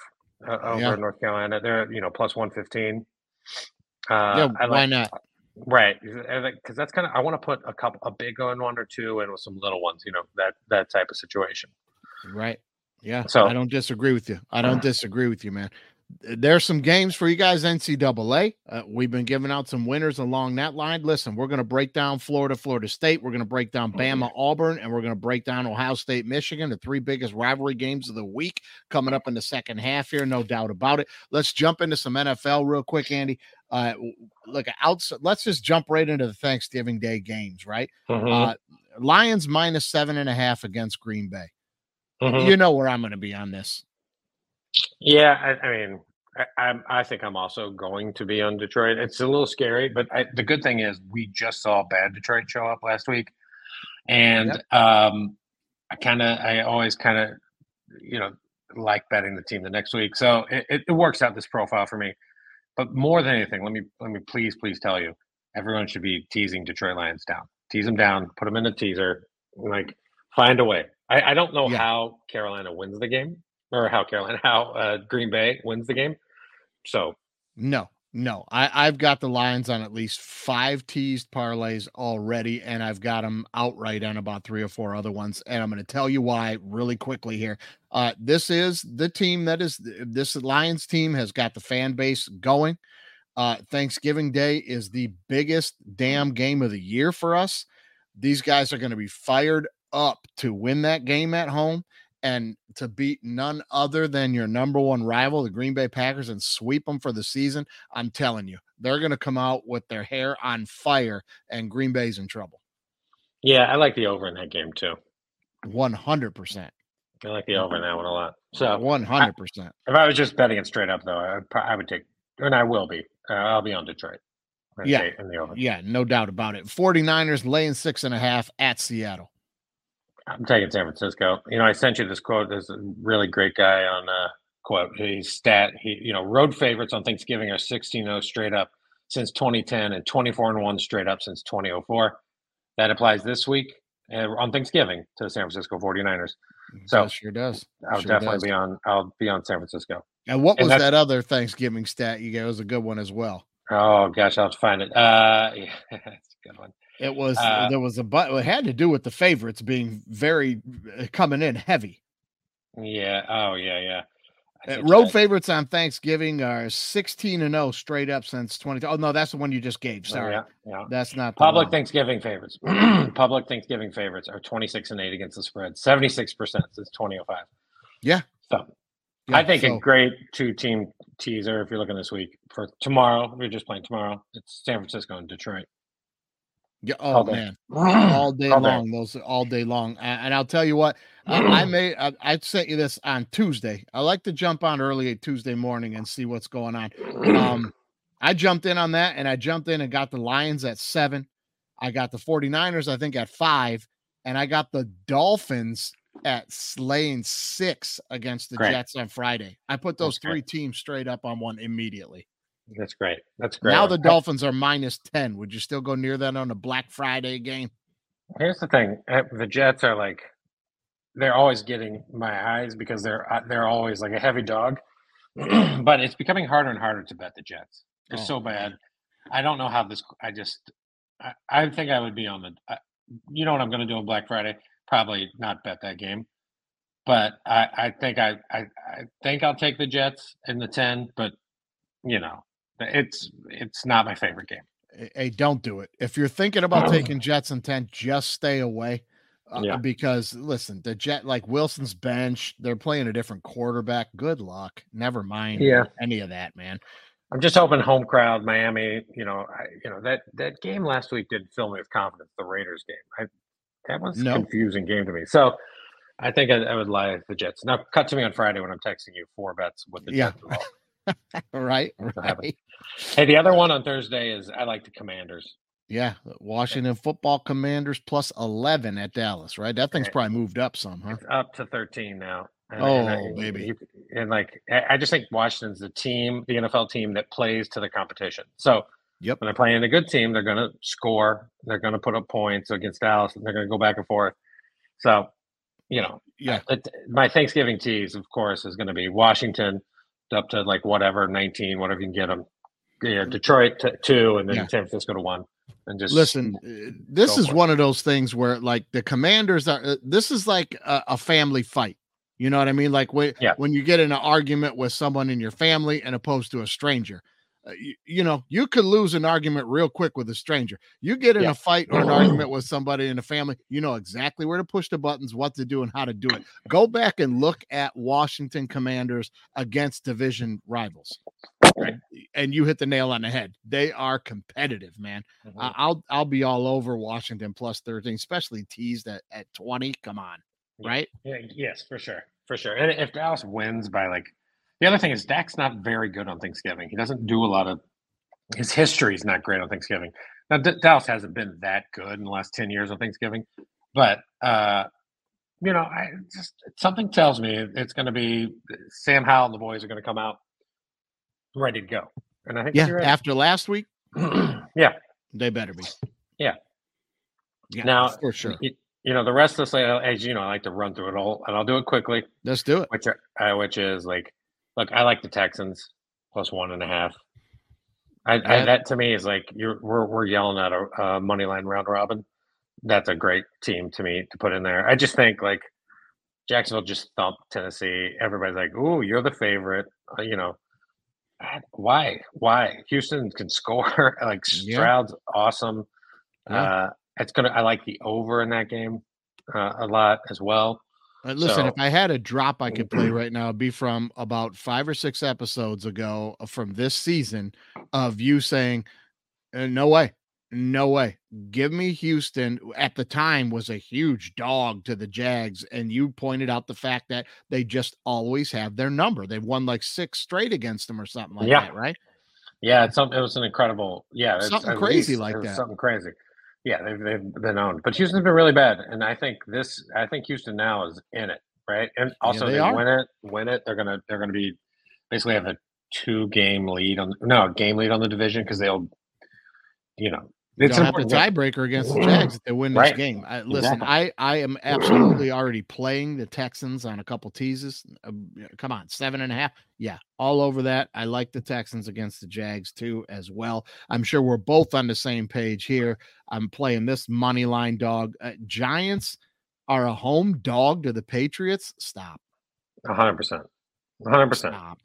uh, over Yeah. North Carolina. They're you know plus one fifteen. Uh, yeah, I why like not? right because that's kind of I want to put a couple a big one one or two and with some little ones. You know that that type of situation. Right. Yeah. So- I don't disagree with you. I don't disagree with you, man. there's some games for you guys, NCAA. Uh, we've been giving out some winners along that line. Listen, we're going to break down Florida, Florida State. We're going to break down Bama, Auburn, and we're going to break down Ohio State, Michigan, the three biggest rivalry games of the week coming up in the second half here, no doubt about it. Let's jump into some NFL real quick, Andy. Uh, look, outside, let's just jump right into the Thanksgiving Day games, right? Mhm. Uh, Lions minus seven and a half against Green Bay. Mhm. You know where I'm going to be on this. Yeah, I, I mean, I, I'm, I think I'm also going to be on Detroit. It's a little scary, but I, the good thing is we just saw bad Detroit show up last week, and um, I kind of, I always kind of, you know, like betting the team the next week. So it, it, it works out this profile for me. But more than anything, let me let me please please tell you, everyone should be teasing Detroit Lions down. Tease them down. Put them in a teaser. Like find a way. I, I don't know Yeah. how Carolina wins the game or how Carolina how uh, Green Bay wins the game. So No, no. I, I've got the Lions on at least five teased parlays already, and I've got them outright on about three or four other ones. And I'm going to tell you why really quickly here. Uh, this is the team that is this Lions team has got the fan base going. Uh, Thanksgiving Day is the biggest damn game of the year for us. These guys are going to be fired up to win that game at home and to beat none other than your number one rival, the Green Bay Packers, and sweep them for the season. I'm telling you, they're going to come out with their hair on fire, and Green Bay's in trouble. yeah, I like the over in that game too. 100%. I like the over in that one a lot. So 100%. if I was just betting it straight up though, I would, I would take and I will be. Uh, I'll be on Detroit. Yeah. in the over. Yeah, no doubt about it. 49ers laying six and a half at Seattle. I'm taking San Francisco. You know, I sent you this quote. There's a really great guy on uh, quote. He's stat. He, you know, road favorites on Thanksgiving are 16-0 straight up since 2010 and 24 and one straight up since 2004. That applies this week uh, on Thanksgiving to the San Francisco 49ers. So, That sure does. I'll Sure definitely does. be on. I'll be on San Francisco. And what was that's- that other Thanksgiving stat you gave? It was a good one as well. Oh gosh, I'll have to find it. Uh, yeah, that's a good one. It was Uh, there was a but it had to do with the favorites being very uh, coming in heavy. Yeah. Oh yeah, yeah. Uh, road that- favorites on Thanksgiving are 16 and 0 straight up since 20. Oh no, that's the one you just gave. oh, Sorry. yeah, yeah. That's not Public one. Thanksgiving favorites. Public Thanksgiving favorites are 26 and 8 against the spread, 76% since 2005. Yeah. So Yeah, I think so- a great two team teaser if you're looking this week for tomorrow. We're just playing tomorrow. It's San Francisco and Detroit. Yeah, oh day. man, all day All day. long. Those all day long. A- And I'll tell you what, I, I may I, I sent you this on Tuesday. I like to jump on early Tuesday morning and see what's going on. Um, I jumped in on that and I jumped in and got the Lions at seven. I got the 49ers, I think, at five, and I got the Dolphins at slaying six against the Great. Jets on Friday. I put those That's great. three teams straight up on one immediately. That's great. That's great. Now the Dolphins are minus 10. Would you still go near that on a Black Friday game? Here's the thing: uh, the Jets are like they're always getting my eyes because they're uh, they're always like a heavy dog. but it's becoming harder and harder to bet the Jets. They're Oh, so bad. I don't know how this. I just I, I think I would be on the. I, you know what I'm going to do on Black Friday? Probably not bet that game. But I, I think I, I I think I'll take the Jets in the ten. But you know, it's it's not my favorite game. Hey, don't do it. If you're thinking about taking Jets and 10, just stay away. Uh, Yeah. Because listen, the Jet like Wilson's bench, they're playing a different quarterback. Good luck. Never mind Yeah. any of that, man. I'm just hoping home crowd Miami. You know, I, you know that that game last week didn't fill me with confidence. The Raiders game, I, that was No. a confusing game to me. So I think I, I would lie with the Jets. Now, cut to me on Friday when I'm texting you four bets with the Yeah. Jets. Right. That's what happened. Right. Hey, the other one on Thursday is I like the Commanders. Yeah. Washington football commanders plus 11 at Dallas, right? That thing's probably moved up some, huh? It's up to 13 now. And, Oh, and I- oh, baby. And like, I just think Washington's the team, the NFL team that plays to the competition. So Yep. when they're playing a good team, they're going to score. They're going to put up points against Dallas, and they're going to go back and forth. So, you know, Yeah. my Thanksgiving tease, of course, is going to be Washington up to like whatever 19, whatever you can get them. Yeah, Detroit to two, and then Yeah. San Francisco to one, and just Listen, uh, this is for it. one of those things where like the commanders are, uh, this is like a, a family fight. You know what I mean? Like when Yeah. when you get in an argument with someone in your family and opposed to a stranger. Uh, you, you know, you could lose an argument real quick with a stranger. You get in Yeah. a fight or an argument with somebody in the family, you know exactly where to push the buttons, what to do, and how to do it. Go back and look at Washington Commanders against division rivals. Right? And you hit the nail on the head. They are competitive, man. Mm-hmm. I'll I'll be all over Washington plus 13, especially teased at, at 20. Come on. Right? Yeah, yes, for sure, for sure. And if Dallas wins by like, the other thing is Dak's not very good on Thanksgiving. He doesn't do a lot of. His history is not great on Thanksgiving. Now D- Dallas hasn't been that good in the last ten years on Thanksgiving, but uh, you know, I just something tells me it's going to be Sam Howell and the boys are going to come out ready to go. And I think Yeah. After last week, yeah. they better be. Yeah. Yeah. Now, for sure. y- you know, the rest of the as you know, I like to run through it all, and I'll do it quickly. Let's do it. which uh, which is like, look, I like the Texans plus one and a half. I, I that to me is like you're we're we're yelling at a, a money line round robin. That's a great team to me to put in there. I just think like Jacksonville just thumped Tennessee. Everybody's like, "Ooh, you're the favorite." Uh, you know, why? Why? Houston can score. like Yeah. Stroud's awesome. Yeah. Uh, it's gonna. I like the over in that game uh, a lot as well. Uh, listen, if I had a drop I could play right now, it'd be from about five or six episodes ago uh, from this season of you saying, "Uh, "No way, no way, give me Houston." At the time, was a huge dog to the Jags, and you pointed out the fact that they just always have their number. They've won like six straight against them or something like Yeah. that, right? Yeah, it's it was an incredible. Yeah, it's Something crazy least- like that. Something crazy. Yeah, they've, they've been owned, but Houston's been really bad, and I think this. I think Houston now is in it, right? And also, they they, win it, win it. They're gonna they're gonna be basically have a two game lead on no game lead on the division because they'll, you know, it's have the important. tiebreaker against the Jags if they win this Right. game. I, listen, Exactly. I I am absolutely already playing the Texans on a couple teases. Uh, come on, seven and a half. Yeah, all over that. I like the Texans against the Jags too, as well. I'm sure we're both on the same page here. I'm playing this money line dog. Uh, Giants are a home dog to the Patriots. Stop. hundred percent, hundred percent. Stop.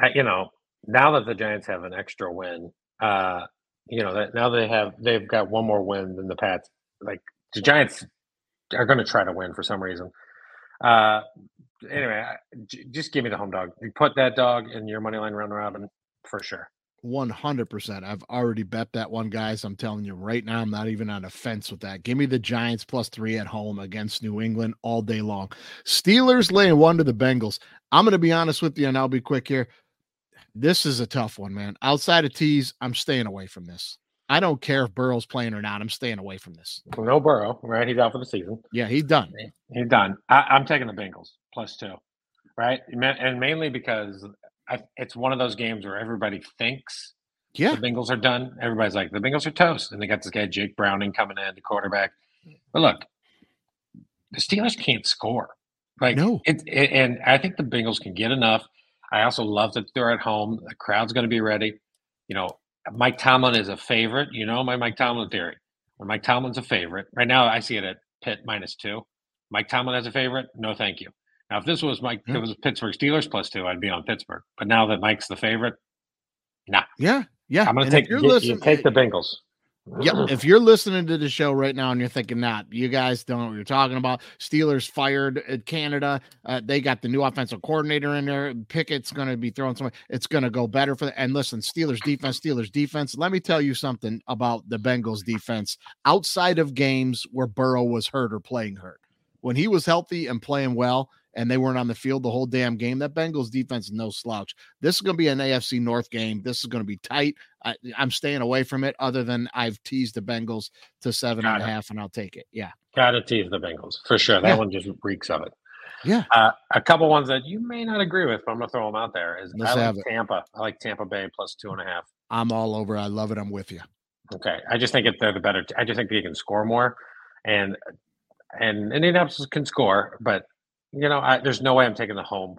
I- you know, now that the Giants have an extra win, uh, you know that now they have they've got one more win than the Pats. Like the Giants are going to try to win for some reason. Uh, anyway, just give me the home dog. You put that dog in your money line round robin for sure. 100%. I've already bet that one, guys. I'm telling you right now, I'm not even on a fence with that. Give me the Giants plus three at home against New England all day long. Steelers laying one to the Bengals. I'm going to be honest with you, and I'll be quick here. This is a tough one, man. Outside of tees, I'm staying away from this. I don't care if Burrow's playing or not. I'm staying away from this. No Burrow, right? He's out for the season. Yeah, he's done. He's done. I, I'm taking the Bengals plus two, right? And mainly because I, it's one of those games where everybody thinks Yeah. the Bengals are done. Everybody's like, the Bengals are toast. And they got this guy, Jake Browning, coming in, the quarterback. But look, the Steelers can't score. Like, No. it, it, and I think the Bengals can get enough. I also love that they're at home. The crowd's going to be ready. You know, Mike Tomlin is a favorite. You know, my Mike Tomlin theory. When Mike Tomlin's a favorite, right now I see it at Pitt minus two. Mike Tomlin as a favorite, no thank you. Now, if this was Mike, if Yeah. it was Pittsburgh Steelers plus two, I'd be on Pittsburgh. But now that Mike's the favorite, nah. Yeah. Yeah. I'm going to take you, you take the Bengals. Yep. If you're listening to the show right now and you're thinking, nah, you guys don't know what you're talking about. Steelers fired Matt Canada. Uh, they got the new offensive coordinator in there. Pickett's going to be throwing some. It's going to go better for the. And listen, Steelers defense, Steelers defense. Let me tell you something about the Bengals defense outside of games where Burrow was hurt or playing hurt. When he was healthy and playing well, and they weren't on the field the whole damn game, that Bengals defense is no slouch. This is going to be an AFC North game. This is going to be tight. I, I'm staying away from it, other than I've teased the Bengals to seven and a half, and I'll take it. Yeah. Gotta tease the Bengals for sure. That Yeah. one just reeks of it. Yeah. Uh, a couple ones that you may not agree with, but I'm gonna throw them out there. Is Let's I like. Tampa. I like Tampa Bay plus two and a half. I'm all over. I love it. I'm with you. Okay, I just think it, they're the better. I just think they can score more, and and Indianapolis can score, but you know, I, there's no way I'm taking the home.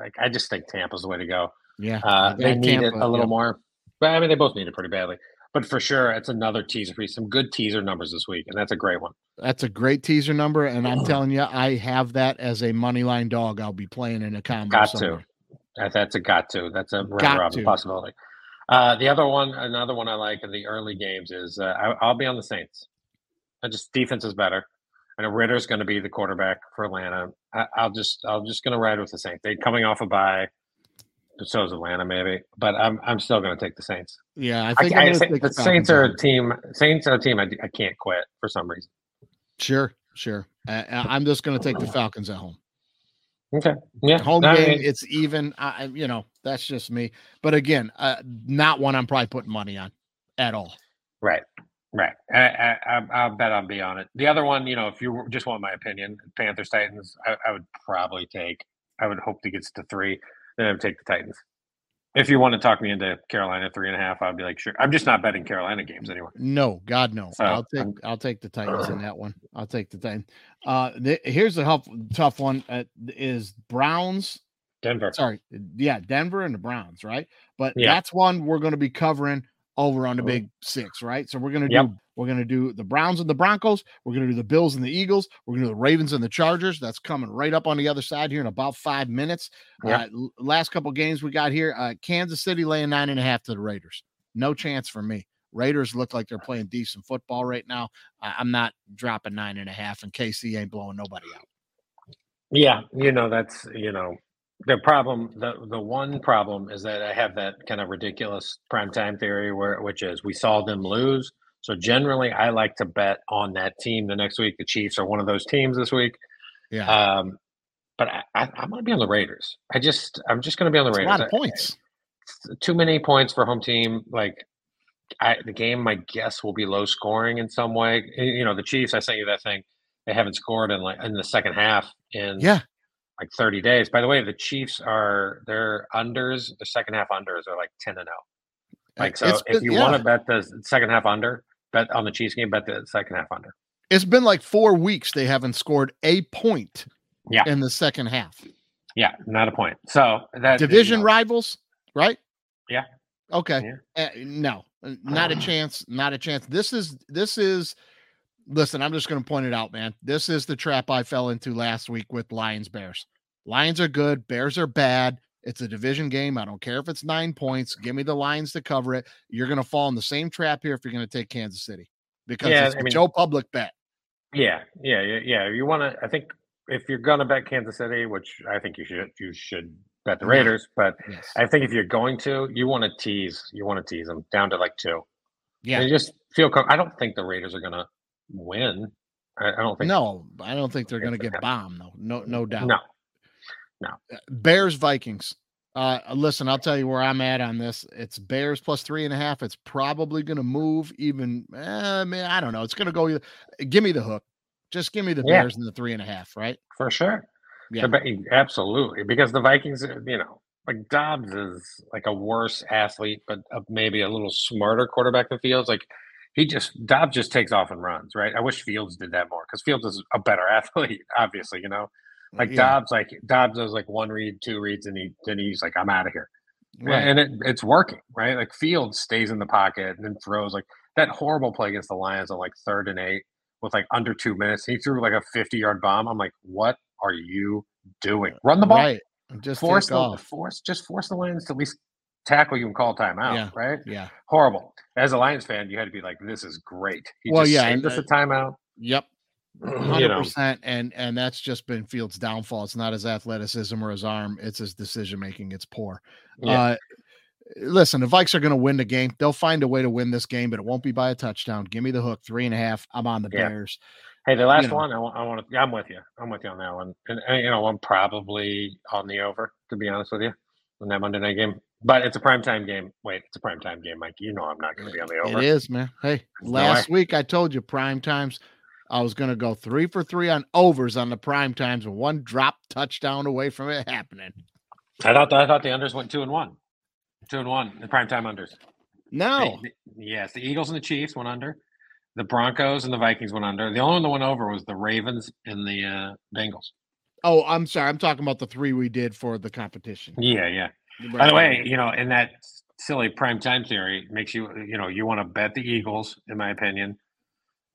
Like I just think Tampa's the way to go. Yeah. Uh, they need it a little yep. more, but I mean, they both need it pretty badly. But for sure, it's another teaser for you. Some good teaser numbers this week, and that's a great one. That's a great teaser number, and I'm telling you, I have that as a money line dog. I'll be playing in a combo. Got somewhere. to. That- That's a got to. That's a round robin possibility. Uh, the other one, another one I like in the early games is uh, I, I'll be on the Saints. I just defense is better. I know Ridder's going to be the quarterback for Atlanta. I, I'll just I'm just going to ride with the Saints. They coming off a bye. So is Atlanta, maybe, but I'm I'm still going to take the Saints. Yeah, I I, think I, I'm gonna say- take the Saints are a team. Saints are a team I, I can't quit for some reason. Sure, sure. Uh, I'm just going to take the Falcons at home. Okay, yeah, Home I game, mean, it's even. I, I- you know, that's just me. But again, uh, not one I'm probably putting money on at all. Right, right. I, I, I, I'll bet I'll be on it. The other one, you know, if you just want my opinion, Panthers Titans, I, I would probably take. I would hope to get to three, then I would take the Titans. If you want to talk me into Carolina three and a half, I'd be like, sure. I'm just not betting Carolina games anyway. No, God, no. So, I'll take I'm- I'll take the Titans in that one. I'll take the Titans. Uh, th- here's the help, tough one. Uh, is Browns. Denver. Sorry, yeah, Denver and the Browns, right? But Yeah. that's one we're going to be covering over on the Big Six, right? So we're going to Yep. do we're to do the Browns and the Broncos. We're going to do the Bills and the Eagles. We're going to do the Ravens and the Chargers. That's coming right up on the other side here in about five minutes. Yep. Uh, last couple games we got here: uh, Kansas City laying nine and a half to the Raiders. No chance for me. Raiders look like they're playing decent football right now. I- I'm not dropping nine and a half, and KC ain't blowing nobody out. Yeah, you know that's you know the problem. The the one problem is that I have that kind of ridiculous prime time theory where which is we saw them lose. So generally, I like to bet on that team the next week. The Chiefs are one of those teams this week. Yeah, Um, but I, I, I'm going to be on the Raiders. I just I'm just going to be on the a Raiders. lot of I- points. too many points for home team. Like I, the game, my guess will be low scoring in some way. You know, the Chiefs. I sent you that thing. They haven't scored in like in the second half in Yeah, like 30 days. By the way, the Chiefs are their unders. The second half unders are like 10 and 0. Like so, It's if been- you yeah. want to bet the second half under, bet on the Chiefs game. Bet the second half under. it's been like four weeks they haven't scored a point Yeah. in the second half. Yeah, not a point. So that Division you know, rivals, right? Yeah. Okay. Uh, no, not a chance. Not a chance. This is this is. Listen, I'm just going to point it out, man. This is the trap I fell into last week with Lions Bears. Lions are good. Bears are bad. It's a division game. I don't care if it's nine points. Give me the Lions to cover it. You're going to fall in the same trap here if you're going to take Kansas City because Yeah, it's I a mean- Joe Public bet. Yeah, yeah, yeah, yeah. You want to? I think if you're gonna bet Kansas City, which I think you should, you should bet the. Raiders. But Yes. I think if you're going to, you want to tease. You want to tease them down to like two. Yeah. And just feel. I don't think the Raiders are gonna win. I, I don't think. No, I don't think they're going to get bombed though. No, no doubt. No. Bears Vikings. Uh, listen, I'll tell you where I'm at on this. It's Bears plus three and a half. It's probably going to move even. Eh, I mean, I don't know. It's going to go. either- Give me the hook. Just give me the Yeah. Bears and the three and a half. Right? for sure. Yeah. The absolutely, because the Vikings, uh, you know, like Dobbs is like a worse athlete, but a, maybe a little smarter quarterback than Fields. Like he just Dobbs just takes off and runs. Right? I wish Fields did that more because Fields is a better athlete. Obviously, you know, like Yeah, Dobbs, like Dobbs does like one read, two reads, and he then he's like, I'm out of here. right. And it, it's working, right? Like Fields stays in the pocket and then throws like that horrible play against the Lions on like third and eight with like under two minutes. He threw like a 50 yard bomb. I'm like, what are you doing? Run the ball. Right. Just Force the off. force, just force the Lions to at least tackle you and call timeout, Yeah. right? Yeah. Horrible. As a Lions fan, you had to be like, this is great. He Well, yeah, saved and, us a timeout. Yep. You Hundred know, percent, and and that's just been Fields' downfall. It's not his athleticism or his arm; it's his decision making. It's poor. Yeah. Uh, listen, the Vikes are going to win the game. They'll find a way to win this game, but it won't be by a touchdown. Give me the hook, three and a half. I'm on the Yeah. Bears. Hey, the last know. one, I want, I want to, I'm with you. I'm with you on that one. And, and, you know, I'm probably on the over, to be honest with you, on that Monday night game. But it's a primetime game. Wait, it's a primetime game, Mike. You know I'm not going to be on the over. It is, man. Hey, no last way. week I told you prime times. I was going to go three for three on overs on the prime times, one drop touchdown away from it happening. I thought I thought the unders went two and one. Two and one, the primetime unders. No, The- the- yes, the Eagles and the Chiefs went under. The Broncos and the Vikings went under. The only one that went over was the Ravens and the uh, Bengals. oh, I'm sorry. I'm talking about the three we did for the competition. Yeah, yeah. By the way, you know, in that silly prime time theory makes you you know you want to bet the Eagles, in my opinion,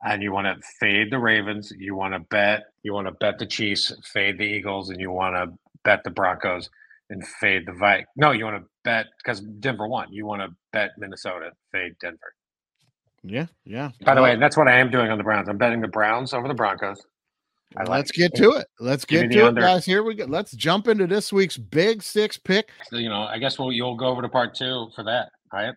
and you want to fade the Ravens. You want to bet you want to bet the Chiefs, fade the Eagles, and you want to bet the Broncos and fade the Vi. No, you want to bet because Denver won. You want to bet Minnesota, fade Denver. Yeah, yeah. By the way, that's what I am doing on the Browns. I'm betting the Browns over the Broncos. I like let's get to it. Let's Give get to it, under. guys. Here we go. Let's jump into this week's big six pick. So, you know, I guess we'll you'll go over to part two for that, right?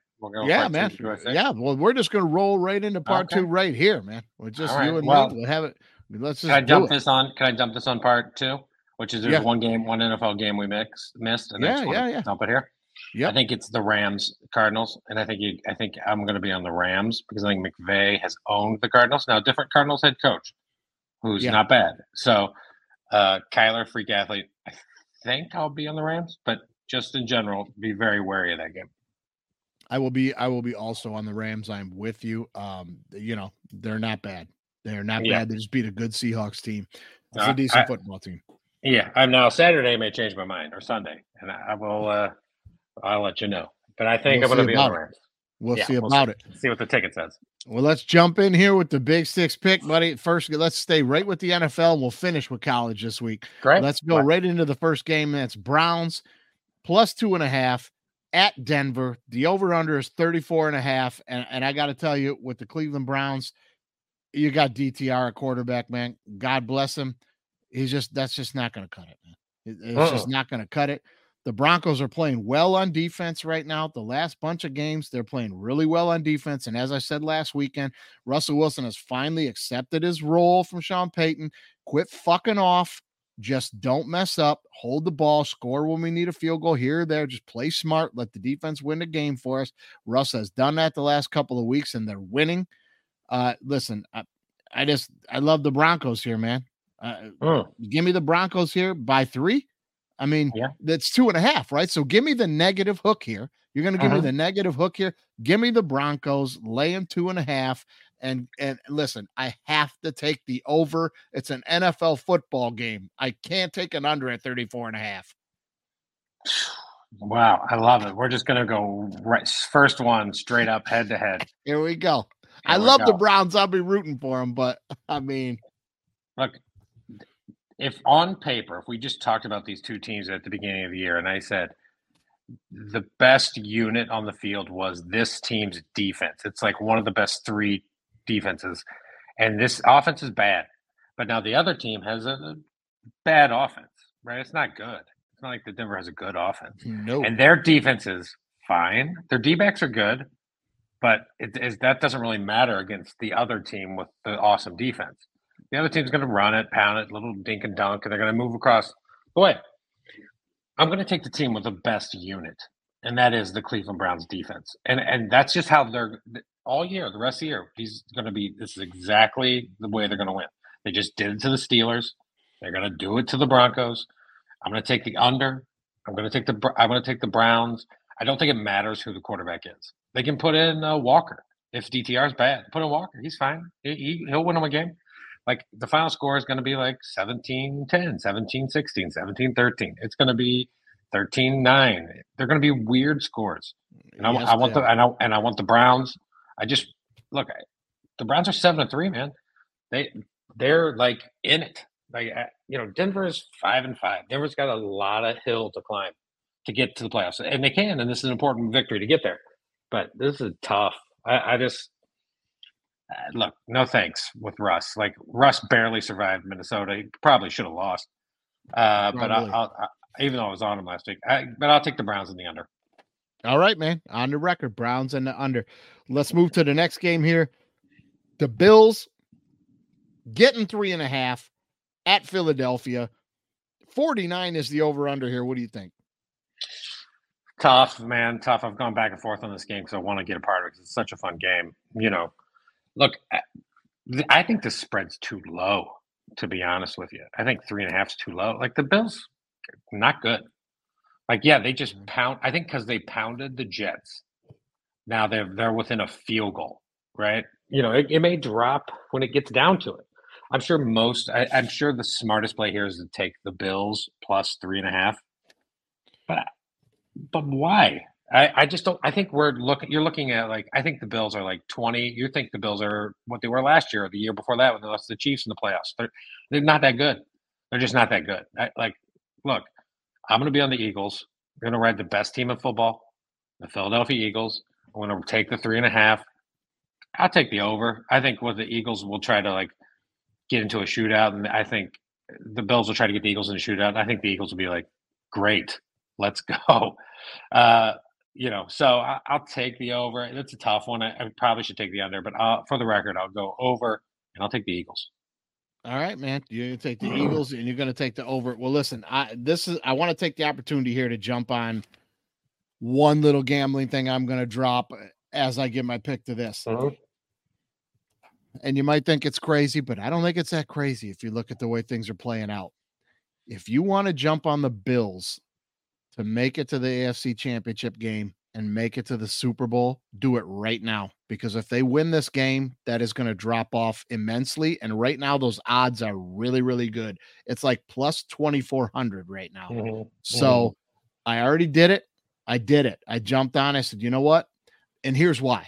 Yeah, man. Two, two, I think. Yeah, well, we're just gonna roll right into part Okay. two right here, man. We're just right, you and well- me. We'll have it. Let's just Can I do jump this on? Can I jump this on part two? Which is there's Yeah. one game, one NFL game we mix, missed, and Yeah, yeah, yeah. Dump it here. Yep. I think it's the Rams Cardinals, and I think you, I think I'm going to be on the Rams because I think McVay has owned the Cardinals. Now, different Cardinals head coach, who's Yeah. not bad. So, uh, Kyler, freak athlete. I think I'll be on the Rams, but just in general, be very wary of that game. I will be I will be also on the Rams. I'm with you. Um, you know, they're not bad. They're not Yeah. bad. They just beat a good Seahawks team. It's Uh, a decent I- football team. Yeah, I'm now Saturday may change my mind or Sunday, and I I will. Uh, I'll let you know. But I think We'll I'm gonna be on about the it. Rams. We'll Yeah, see we'll about it. See what the ticket says. Well, let's jump in here with the big six pick, buddy. First, let's stay right with the NFL. We'll finish with college this week. Great. Let's go right into the first game. That's Browns plus two and a half at Denver. The over under is 34 and a half. And, and I got to tell you, with the Cleveland Browns, you got DTR a quarterback, man. God bless him. He's just, that's just not going to cut it, man. It- It's just Uh-uh. not going to cut it. The Broncos are playing well on defense right now. The last bunch of games, they're playing really well on defense. And as I said last weekend, Russell Wilson has finally accepted his role from Sean Payton. Quit fucking off. Just don't mess up. Hold the ball. Score when we need a field goal here or there. Just play smart. Let the defense win the game for us. Russ has done that the last couple of weeks, and they're winning. Uh, listen, I, I just I love the Broncos here, man. Uh, Mm. give me the Broncos here by three. I mean, Yeah. that's two and a half, right? So give me the negative hook here. You're going to give me Uh-huh. the negative hook here. Give me the Broncos laying two and a half. And and listen, I have to take the over. It's an NFL football game. I can't take an under at 34 and a half. Wow, I love it. We're just gonna go right first one straight up head to head. Here we go. I we love the. Browns. I'll be rooting for them, but I mean, Look, if on paper, if we just talked about these two teams at the beginning of the year, and I said the best unit on the field was this team's defense. It's like one of the best three defenses, and this offense is bad. But now the other team has a, bad offense, right? It's not good. It's not like the Denver has a good offense. no. and their defense is fine. Their D backs are good, but it is that doesn't really matter against the other team with the awesome defense. The other team's going to run it, pound it, little dink and dunk, and they're going to move across. Boy, I'm going to take the team with the best unit, and that is the Cleveland Browns defense. And and that's just how they're all year, the rest of the year. He's going to be. This is exactly the way they're going to win. They just did it to the Steelers. They're going to do it to the Broncos. I'm going to take the under. I'm going to take the. I'm going to take the Browns. I don't think it matters who the quarterback is. They can put in uh, Walker if DTR is bad. Put in Walker. He's fine. He, he, he'll win them a game. Like the final score is going to be like 17 10, 17 16, 17 13. It's going to be 13 9. They're going to be weird scores. And I, Yes, I want they the and I, and I want the Browns. I just look. I- The Browns are seven and three, man. They they're like in it. Like uh, you know, Denver's five and five. Denver's got a lot of hill to climb to get to the playoffs, and they can. And this is an important victory to get there. But this is tough. I, I just uh, look. No thanks with Russ. Like Russ barely survived Minnesota. He probably should have lost. Uh, but I, I'll, I, even though I was on him last week, I, but I'll take the Browns in the under. All right, man. On the record, Browns and the under. Let's move to the next game here. The Bills getting three and a half at Philadelphia. 49 is the over under here. What do you think? Tough, man. Tough. I've gone back and forth on this game because I want to get a part of it because it's such a fun game. You know, look, I- think the spread's too low, to be honest with you. I think three and a half is too low. Like the Bills, not good. Like, yeah, they just pound. I think because they pounded the Jets. Now they're they're within a field goal, right? You know, it, it may drop when it gets down to it. I'm sure most. I, I'm sure the smartest play here is to take the Bills plus three and a half. But but why? I, I just don't. I think we're looking. You're looking at like I think the Bills are like 20. You think the Bills are what they were last year or the year before that when they lost the Chiefs in the playoffs. They're they're not that good. They're just not that good. I, like, look, I'm going to be on the Eagles. I'm going to ride the best team in football, the Philadelphia Eagles. I'm going to take the three and a half. I'll take the over. I think what the Eagles will try to like get into a shootout, and I think the Bills will try to get the Eagles in a shootout. I think the Eagles will be like, "Great, let's go." Uh, you know, so I, will take the over. It's a tough one. I, I, probably should take the under, but I'll, for the record, I'll go over and I'll take the Eagles. All right, man. You're gonna take the Eagles and you're gonna take the over. Well, listen, I this is I want to take the opportunity here to jump on one little gambling thing I'm gonna drop as I give my pick to this. Uh-huh. And you might think it's crazy, but I don't think it's that crazy if you look at the way things are playing out. If you want to jump on the Bills to make it to the AFC championship game and make it to the Super Bowl, do it right now. Because if they win this game, that is going to drop off immensely. And right now, those odds are really, really good. It's like plus 2,400 right now. Mm-hmm. So mm-hmm. I already did it. I did it. I jumped on. I said, you know what? And here's why.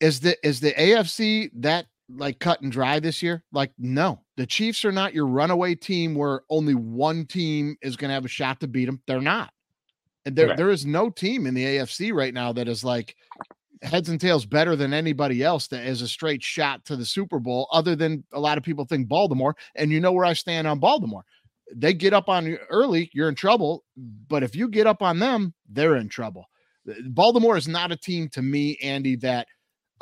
Is the is the AFC that like cut and dry this year? Like, no, the Chiefs are not your runaway team where only one team is going to have a shot to beat them. They're not. And there, there is no team in the AFC right now that is like heads and tails better than anybody else that is a straight shot to the Super Bowl, other than a lot of people think Baltimore. And you know where I stand on Baltimore. They get up on you early, you're in trouble. But if you get up on them, they're in trouble. Baltimore is not a team to me, Andy, that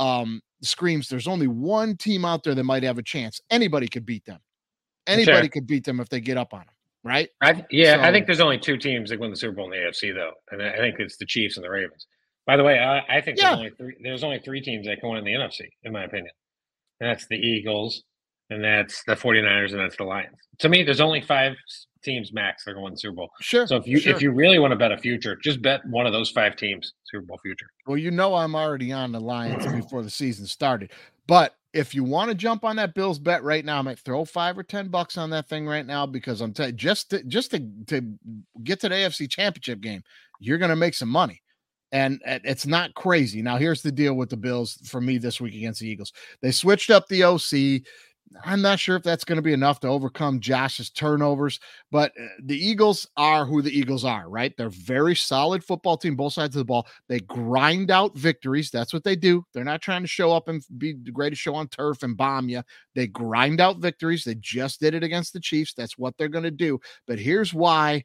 um, screams there's only one team out there that might have a chance. Anybody could beat them. Anybody sure. could beat them if they get up on them, right? I, yeah, so, I think there's only two teams that win the Super Bowl in the AFC though, and I think it's the Chiefs and the Ravens. By the way, I, I think yeah. there's only three. There's only three teams that can win in the NFC, in my opinion, and that's the Eagles, and that's the 49ers, and that's the Lions. To me, there's only five teams max that are going to win the Super Bowl. Sure. So if you sure. if you really want to bet a future, just bet one of those five teams Super Bowl future. Well, you know I'm already on the Lions before the season started. But if you want to jump on that Bills bet right now, I might throw five or ten bucks on that thing right now because I'm telling just to, just to, to get to the AFC Championship game, you're going to make some money and it's not crazy. Now, here's the deal with the Bills for me this week against the Eagles. They switched up the OC. I'm not sure if that's going to be enough to overcome Josh's turnovers, but uh, the Eagles are who the Eagles are, right? They're very solid football team, both sides of the ball. They grind out victories. That's what they do. They're not trying to show up and be the greatest show on turf and bomb you. They grind out victories. They just did it against the Chiefs. That's what they're going to do. But here's why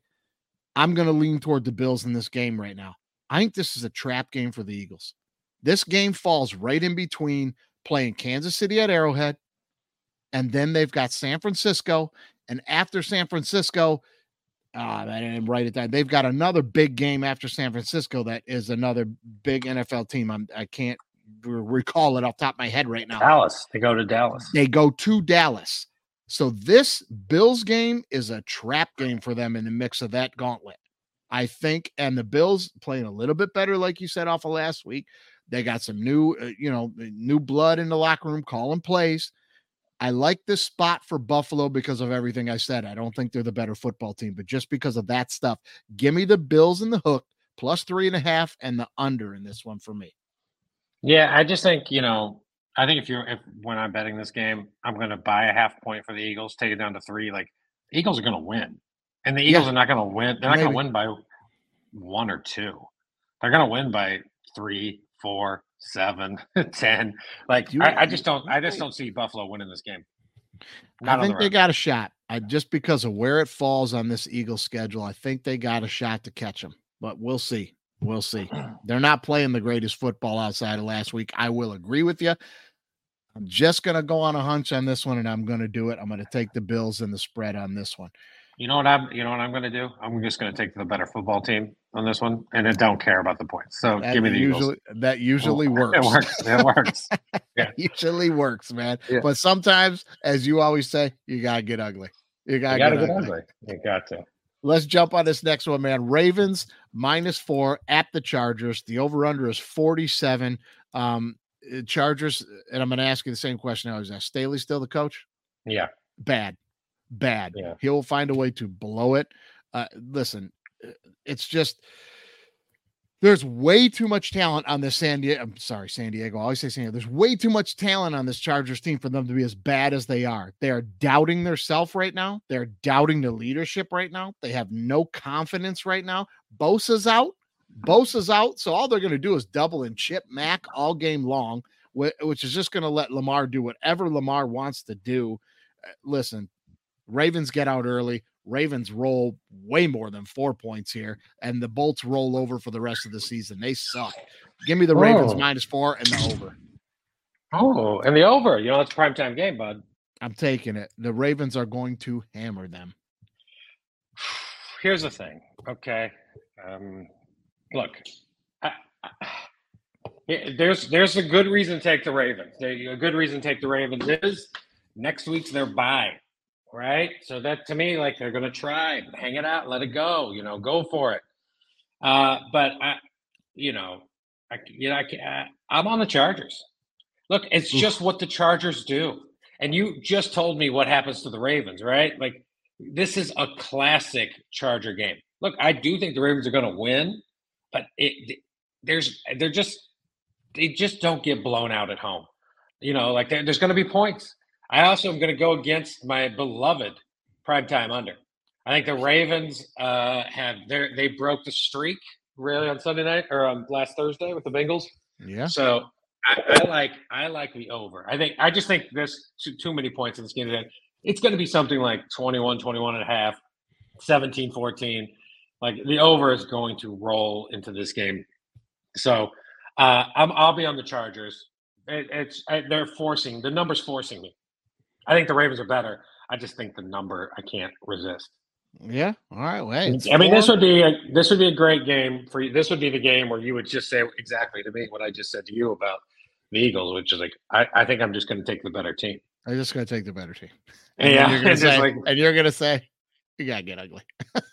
I'm going to lean toward the Bills in this game right now. I think this is a trap game for the Eagles. This game falls right in between playing Kansas City at Arrowhead and then they've got San Francisco, and after San Francisco, uh, I didn't write it down. They've got another big game after San Francisco that is another big NFL team. I'm, I can't recall it off top of my head right now. Dallas. They go to Dallas. They go to Dallas. So this Bills game is a trap game for them in the mix of that gauntlet. I think, and the Bills playing a little bit better, like you said, off of last week. They got some new, uh, you know, new blood in the locker room calling plays. I like this spot for Buffalo because of everything I said. I don't think they're the better football team, but just because of that stuff, give me the Bills and the hook plus three and a half and the under in this one for me. Yeah, I just think you know, I think if you're if when I'm betting this game, I'm going to buy a half point for the Eagles, take it down to three. Like Eagles are going to win, and the Eagles yeah. are not going to win. They're not going to win by one or two. They're going to win by three, four, seven, ten. Like you, I, I, just don't. I just don't see Buffalo winning this game. Not I think the they got a shot. I just because of where it falls on this Eagles schedule, I think they got a shot to catch them. But we'll see. We'll see. They're not playing the greatest football outside of last week. I will agree with you. I'm just going to go on a hunch on this one, and I'm going to do it. I'm going to take the Bills and the spread on this one. You know what I'm you know what I'm gonna do? I'm just gonna take the better football team on this one and I don't care about the points. So that give me the usually Eagles. that usually oh, works. It works. It works. Yeah. usually works, man. Yeah. But sometimes, as you always say, you gotta get ugly. You gotta, you gotta get, get ugly. ugly. You got to. Let's jump on this next one, man. Ravens minus four at the Chargers. The over under is 47. Um, uh, Chargers, and I'm going to ask you the same question I always ask. Staley still the coach? Yeah. Bad bad. Yeah. He'll find a way to blow it. Uh, listen, uh, it's just There's way too much talent on this San Diego. I'm sorry, San Diego. I always say San Diego. There's way too much talent on this Chargers team for them to be as bad as they are. They are doubting their self right now. They're doubting the leadership right now. They have no confidence right now. Bosa's out. Bosa's out. So all they're going to do is double and chip Mack all game long, which is just going to let Lamar do whatever Lamar wants to do. Uh, listen, Ravens get out early. Ravens roll way more than four points here, and the Bolts roll over for the rest of the season. They suck. Give me the Ravens Oh. minus four and the over. Oh, and the over. You know, it's a primetime game, bud. I'm taking it. The Ravens are going to hammer them. Here's the thing. Okay. Um, look, I, I, there's there's a good reason to take the Ravens. There- A good reason to take the Ravens is next week's their bye, right? So that to me, like they're gonna try, hang it out, let it go, you know, go for it. Uh, but I, you know, I you know I, I, I'm on the Chargers. Look, it's just what the Chargers do, and you just told me what happens to the Ravens, right? Like this is a classic Charger game. Look, I do think the Ravens are going to win, but it there's they're just they just don't get blown out at home. You know, like there's going to be points. I also am going to go against my beloved primetime under. I think the Ravens uh, have they they broke the streak really on Sunday night or on last Thursday with the Bengals. Yeah. So I, I like I like the over. I think I just think there's too, too many points in this game today. It's going to be something like 21, 21 and a half, 17, 14. Like the over is going to roll into this game. So uh, I'm, I'll be on the Chargers. It, it's I, they're forcing the numbers forcing me. I think the Ravens are better. I just think the number I can't resist. Yeah. All right. It's I mean, this would be a, this would be a great game for you. This would be the game where you would just say exactly to me what I just said to you about the Eagles, which is like I, I think I'm just going to take the better team. I'm just going to take the better team. Yeah, And you're going to say, like and you're going to say, you got to get ugly.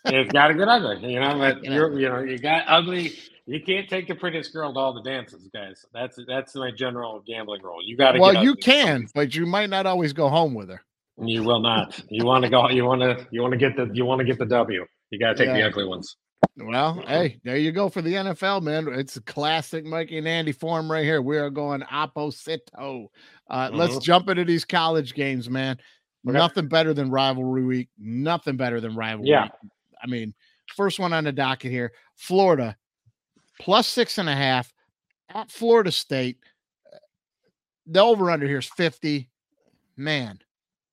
it's got to get ugly, you know. But you're, you know, you got ugly. You can't take the prettiest girl to all the dances, guys. That's that's my general gambling rule. You got to. Well, you can, but you might not always go home with her. You will not. You want to go. You want to. You want to get the. You want to get the W. You got to take the ugly ones. Well, hey, there you go for the NFL, man. It's a classic Mikey and Andy form right here. We are going opposito. Uh, Let's Mhm. jump into these college games, man. Okay. Nothing better than rivalry week. Nothing better than rivalry. Yeah. week. I mean, first one on the docket here Florida plus six and a half at Florida State. Uh, the over under here is 50. Man,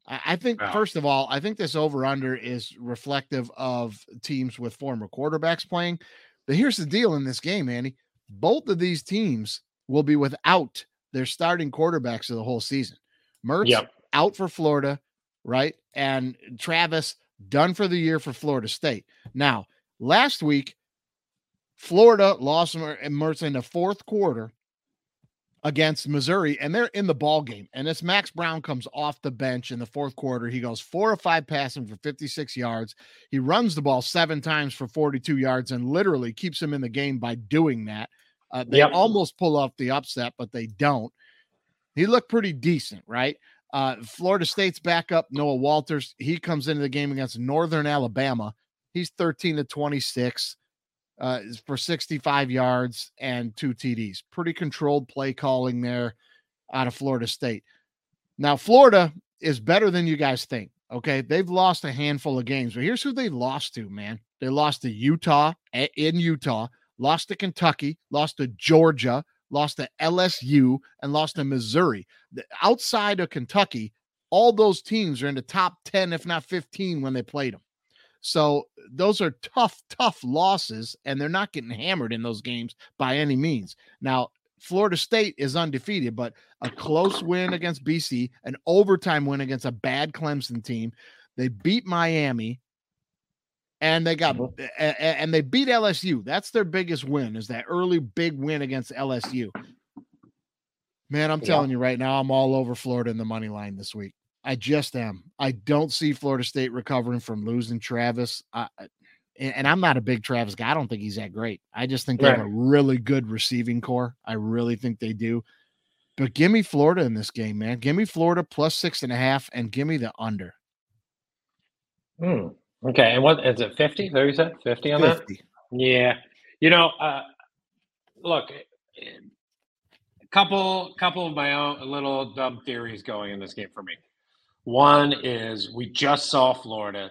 I, I think, Wow. first of all, I think this over under is reflective of teams with former quarterbacks playing. But here's the deal in this game, Andy. Both of these teams will be without their starting quarterbacks of the whole season. Mertz Yep. out for Florida, right? And Travis done for the year for Florida State. Now, last week, Florida lost Mer- Mertz in the fourth quarter against Missouri, and they're in the ball game. And this Max Brown comes off the bench in the fourth quarter. He goes four or five passing for 56 yards. He runs the ball seven times for 42 yards and literally keeps him in the game by doing that. Uh, they Yep. almost pull off the upset, but they don't. He looked pretty decent, right? Uh, Florida State's backup, Noah Walters, he comes into the game against Northern Alabama. He's 13 to 26 uh, for 65 yards and two TDs. Pretty controlled play calling there out of Florida State. Now, Florida is better than you guys think. Okay. They've lost a handful of games, but here's who they lost to, man. They lost to Utah in Utah, lost to Kentucky, lost to Georgia, lost to LSU, and lost to Missouri. Outside of Kentucky, all those teams are in the top 10, if not 15, when they played them. So those are tough, tough losses, and they're not getting hammered in those games by any means. Now, Florida State is undefeated, but a close win against BC, an overtime win against a bad Clemson team. They beat Miami, and they got mm-hmm. a- and they beat LSU. That's their biggest win, is that early big win against LSU. Man, I'm Yeah. telling you right now, I'm all over Florida in the money line this week. I just am. I don't see Florida State recovering from losing Travis. I, and, I'm not a big Travis guy. I don't think he's that great. I just think they have a really good receiving corps. I really think they do. But give me Florida in this game, man. Give me Florida plus six and a half and give me the under Hmm. Okay, and what is it? Fifty? There you said fifty on that. Yeah, you know, uh, look, a couple couple of my own little dumb theories going in this game for me. One is we just saw Florida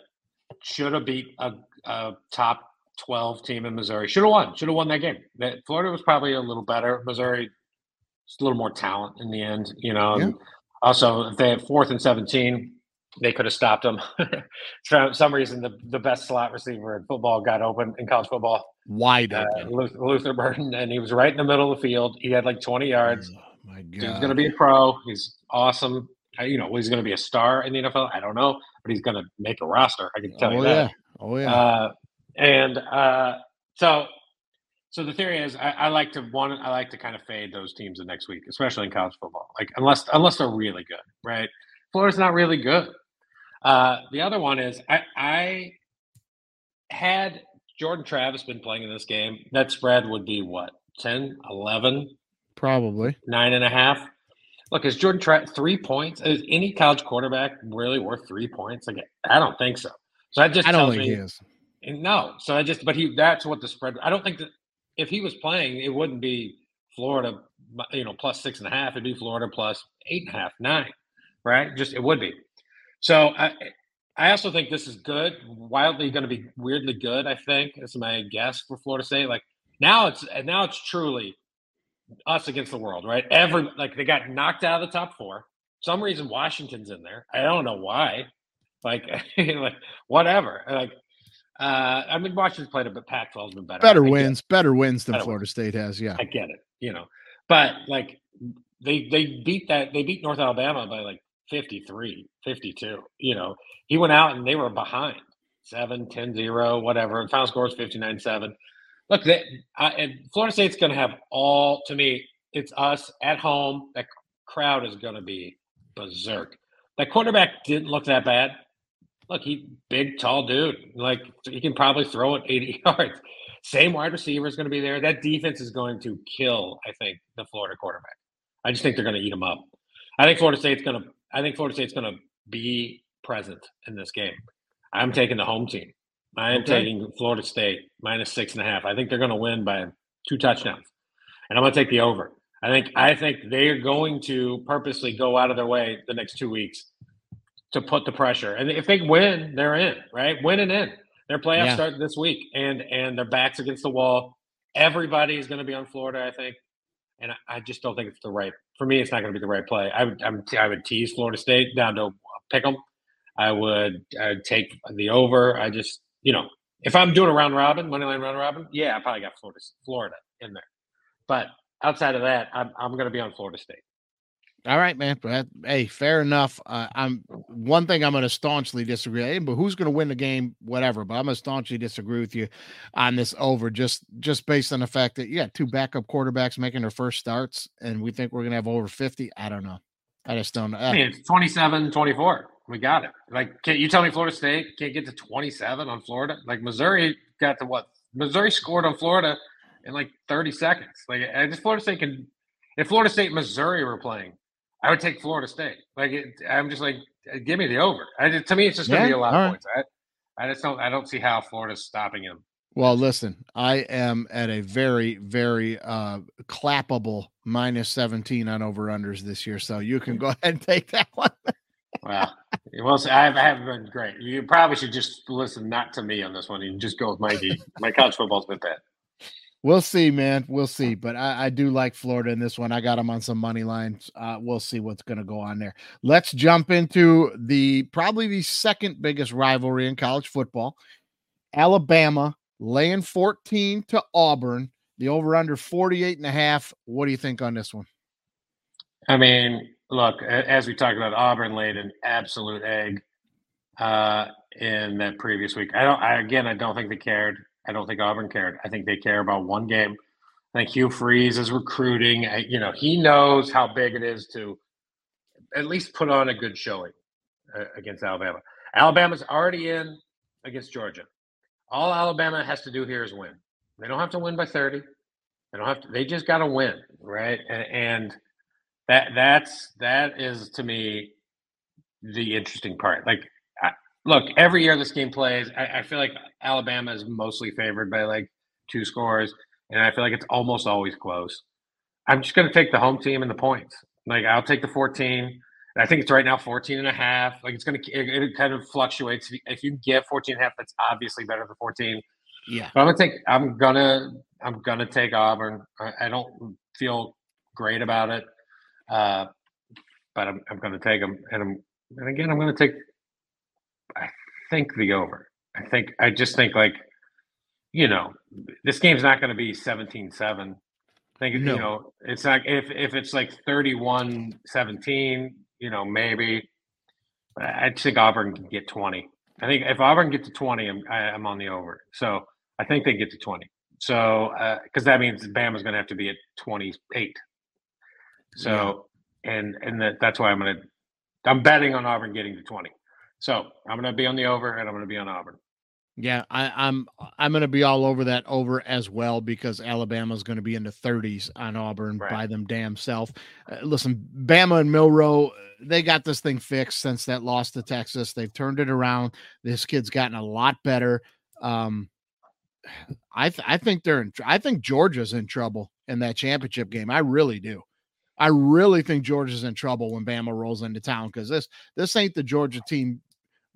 should have beat a, a top 12 team in Missouri. Should have won. Should have won that game. That Florida was probably a little better. Missouri just a little more talent in the end, you know. Yeah. Also, if they had fourth and 17, they could have stopped them. For some reason, the, the best slot receiver in football got open in college football, Wide uh, open. Luther, Luther Burden, and he was right in the middle of the field. He had like 20 yards. Oh, my He's going to be a pro. He's awesome. You know, he's going to be a star in the NFL. I don't know, but he's going to make a roster. I can tell oh, you yeah. that. Oh, yeah. Uh, and uh, so, so the theory is, I, I like to one, I like to kind of fade those teams the next week, especially in college football. Like unless unless they're really good, right? Florida's not really good. Uh, the other one is I, I had Jordan Travis been playing in this game, that spread would be what 10, 11, Probably. nine and a half. Look, is Jordan Travis three points? Is any college quarterback really worth three points? Like, I don't think so. So that just I don't think me he is. and No, so I just, but he, that's what the spread. I don't think that if he was playing, it wouldn't be Florida, you know, plus six and a half. It'd be Florida plus eight and a half, nine, right? Just it would be. So I, I also think this is good, wildly going to be weirdly good. I think is my guess for Florida State. Like now, it's and now it's truly us against the world, right? Every like they got knocked out of the top four. Some reason Washington's in there. I don't know why. Like, like whatever. Like uh, I mean, Washington's played a bit. Pac-12's been better. Better wins. Better wins than Better Florida State has. Yeah. I get it, you know, but like they they beat that they beat North Alabama by like 53, 52. You know, he went out and they were behind 7, 10, 0, whatever. And final score is 59 7. Look, they, uh, and Florida State's going to have all, to me, it's us at home. That crowd is going to be berserk. That quarterback didn't look that bad. Look, he big, tall dude. Like he can probably throw it 80 yards. Same wide receiver is going to be there. That defense is going to kill, I think, the Florida quarterback. I just think they're going to eat him up. I think Florida State's going to. I think Florida State's going to be present in this game. I'm taking the home team. I am Okay. taking Florida State minus six and a half. I think they're going to win by two touchdowns, and I'm going to take the over. I think I think they are going to purposely go out of their way the next two weeks to put the pressure. And if they win, they're in. Right, win and in. Their playoffs Yeah. start this week, and and their backs against the wall. Everybody is going to be on Florida, I think, and I, I just don't think it's the right. For me, it's not going to be the right play. I would I'm, I would tease Florida State down to pick them. I would I would take the over. I just you know if I'm doing a round robin, money line round robin, yeah, I probably got Florida Florida in there. But outside of that, I'm I'm going to be on Florida State. All right, man. Hey, fair enough. Uh, I'm one thing I'm going to staunchly disagree. But who's going to win the game? Whatever. But I'm going to staunchly disagree with you on this over, just just based on the fact that you got two backup quarterbacks making their first starts, and we think we're going to have over 50. I don't know. I just don't know. I mean, it's 27 24. We got it. Like, can you tell me Florida State can't get to 27 on Florida? Like, Missouri got to what? Missouri scored on Florida in like 30 seconds. Like, I just Florida State can. If Florida State and Missouri were playing, I would take Florida State. Like, it, I'm just like, give me the over. I, to me, it's just going to Yeah, be a lot of right. points. I, I just don't. I don't see how Florida's stopping him. Well, listen, I am at a very, very uh clappable minus 17 on over unders this year. So you can go ahead and take that one. Wow. Well, I have, I have been great. You probably should just listen not to me on this one and just go with Mikey. My college football's been bad. We'll see, man. We'll see. But I, I do like Florida in this one. I got them on some money lines. Uh, we'll see what's going to go on there. Let's jump into the probably the second biggest rivalry in college football. Alabama laying 14 to Auburn. The over under 48 and a half. What do you think on this one? I mean, look, as we talked about, Auburn laid an absolute egg uh, in that previous week. I don't. I, again, I don't think they cared. I don't think Auburn cared. I think they care about one game. I think Hugh Freeze is recruiting. I, you know, he knows how big it is to at least put on a good showing uh, against Alabama. Alabama's already in against Georgia. All Alabama has to do here is win. They don't have to win by thirty. They don't have to. They just got to win, right? And, and that that's that is to me the interesting part. Like, I, look, every year this game plays, I, I feel like Alabama is mostly favored by like two scores. and I feel like it's almost always close. I'm just going to take the home team and the points. Like I'll take the 14. I think it's right now 14 and a half. Like it's going to, it, it kind of fluctuates. If you get 14 and a half, that's obviously better than 14. Yeah. But I'm gonna take. I'm gonna. I'm gonna take Auburn. I, I don't feel great about it, uh, but I'm, I'm gonna take them. And I'm. And again, I'm gonna take. I think the over. I think. I just think like, you know, this game's not going to be 17-7. I think No. you know it's not if if it's like 31-17, you know maybe. But I just think Auburn can get 20. I think if Auburn get to 20, I'm I, I'm on the over. So I think they get to 20. So because that means Bama's going to have to be at 28. So and and that, that's why I'm going to I'm betting on Auburn getting to 20. So I'm going to be on the over and I'm going to be on Auburn. Yeah, I, I'm I'm going to be all over that over as well because Alabama's going to be in the 30s on Auburn Right. by them damn self. Uh, listen, Bama and Milroe, they got this thing fixed since that loss to Texas. They've turned it around. This kid's gotten a lot better. Um, I th- I think they're in. tr- I think Georgia's in trouble in that championship game. I really do. I really think Georgia's in trouble when Bama rolls into town because this this ain't the Georgia team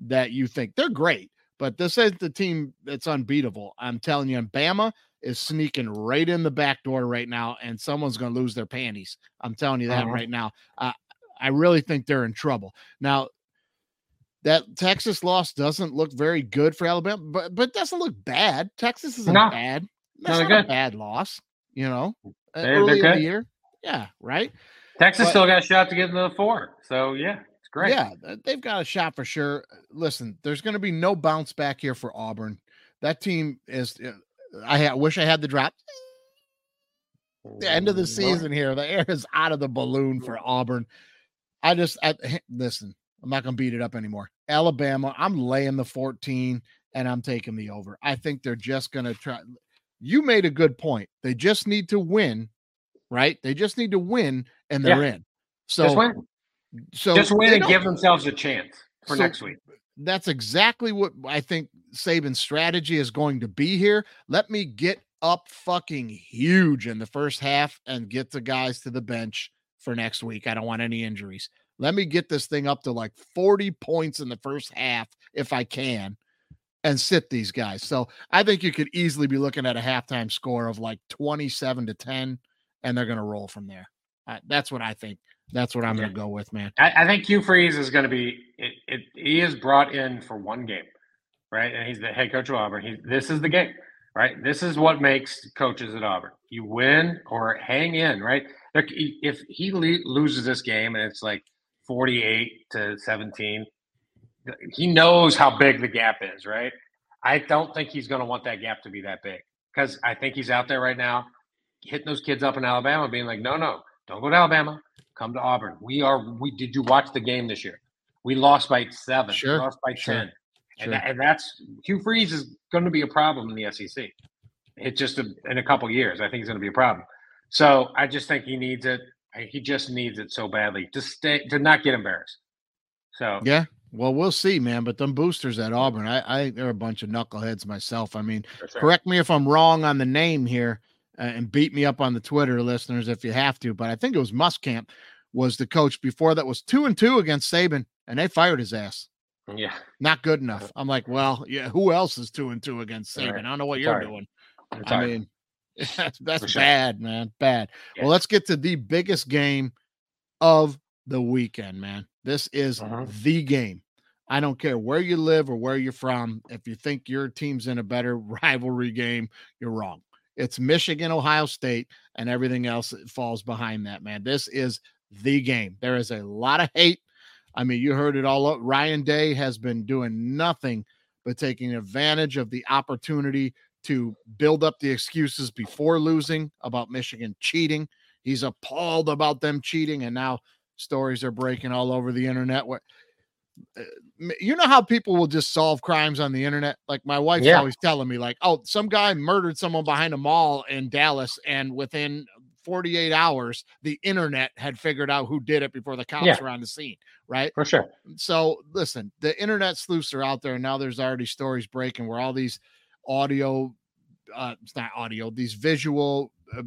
that you think they're great, but this ain't the team that's unbeatable. I'm telling you, and Bama is sneaking right in the back door right now, and someone's going to lose their panties. I'm telling you that Uh-huh. right now. Uh, I really think they're in trouble now. That Texas loss doesn't look very good for Alabama, but but it doesn't look bad. Texas isn't No, bad. That's not a bad loss, you know. They're- they're early in the year, yeah, right. Texas But- still got a shot to get into the four. So yeah, it's great. Yeah, they've got a shot for sure. Listen, there's going to be no bounce back here for Auburn. That team is. uh, I wish I had the drop. The end of the season here, the air is out of the balloon for Auburn. I just I, listen. I'm not going to beat it up anymore. Alabama, I'm laying the 14 and I'm taking the over. I think they're just going to try. You made a good point. They just need to win, right? They just need to win and they're in. So just win. so just win and give themselves a chance for So- next week. that's exactly what I think Saban's strategy is going to be here. Let me get up fucking huge in the first half and get the guys to the bench for next week. I don't want any injuries. Let me get this thing up to like 40 points in the first half if I can and sit these guys. So I think you could easily be looking at a halftime score of like 27 to 10 and they're going to roll from there. Uh, that's what I think. That's what I'm going to go with, man. I, I think Hugh Freeze is going to be. It, it, he is brought in for one game, right? And he's the head coach of Auburn. He, this is the game, right? This is what makes coaches at Auburn. You win or hang in, right? If he le- loses this game and it's like forty-eight to seventeen, he knows how big the gap is, right? I don't think he's going to want that gap to be that big because I think he's out there right now hitting those kids up in Alabama, being like, no, no, don't go to Alabama. Come to Auburn. We are. We did you watch the game this year? We lost by seven. Sure, lost by sure, ten. And, sure. that, and that's Hugh Freeze is going to be a problem in the SEC. It's just a, in a couple years. I think it's going to be a problem. So I just think he needs it. He just needs it so badly to stay to not get embarrassed. So Yeah. Well, we'll see, man. But them boosters at Auburn, I, I think they're a bunch of knuckleheads myself. I mean, sure. correct me if I'm wrong on the name here, and beat me up on the Twitter, listeners, if you have to. But I think it was Muschamp was the coach before that was two and two against Saban, and they fired his ass. Yeah. Not good enough. I'm like, well, yeah. Who else is two and two against Saban? Right. I don't know what you're doing. I mean, that's, that's sure. bad, man. Bad. Yeah. Well, let's get to the biggest game of the weekend, man. This is Mhm. the game. I don't care where you live or where you're from. If you think your team's in a better rivalry game, you're wrong. It's Michigan, Ohio State, and everything else that falls behind that, man. This is the game. There is a lot of hate. I mean, you heard it all. up. Ryan Day has been doing nothing but taking advantage of the opportunity to build up the excuses before losing about Michigan cheating. He's appalled about them cheating, and now stories are breaking all over the internet. Uh, you know how people will just solve crimes on the internet? Like my wife's Yeah. always telling me, like, oh, some guy murdered someone behind a mall in Dallas, and within 48 hours, the internet had figured out who did it before the cops Yeah. were on the scene, right? For sure. so listen, the internet sleuths are out there, and now there's already stories breaking where all these audio uh, it's not audio, these visual, uh,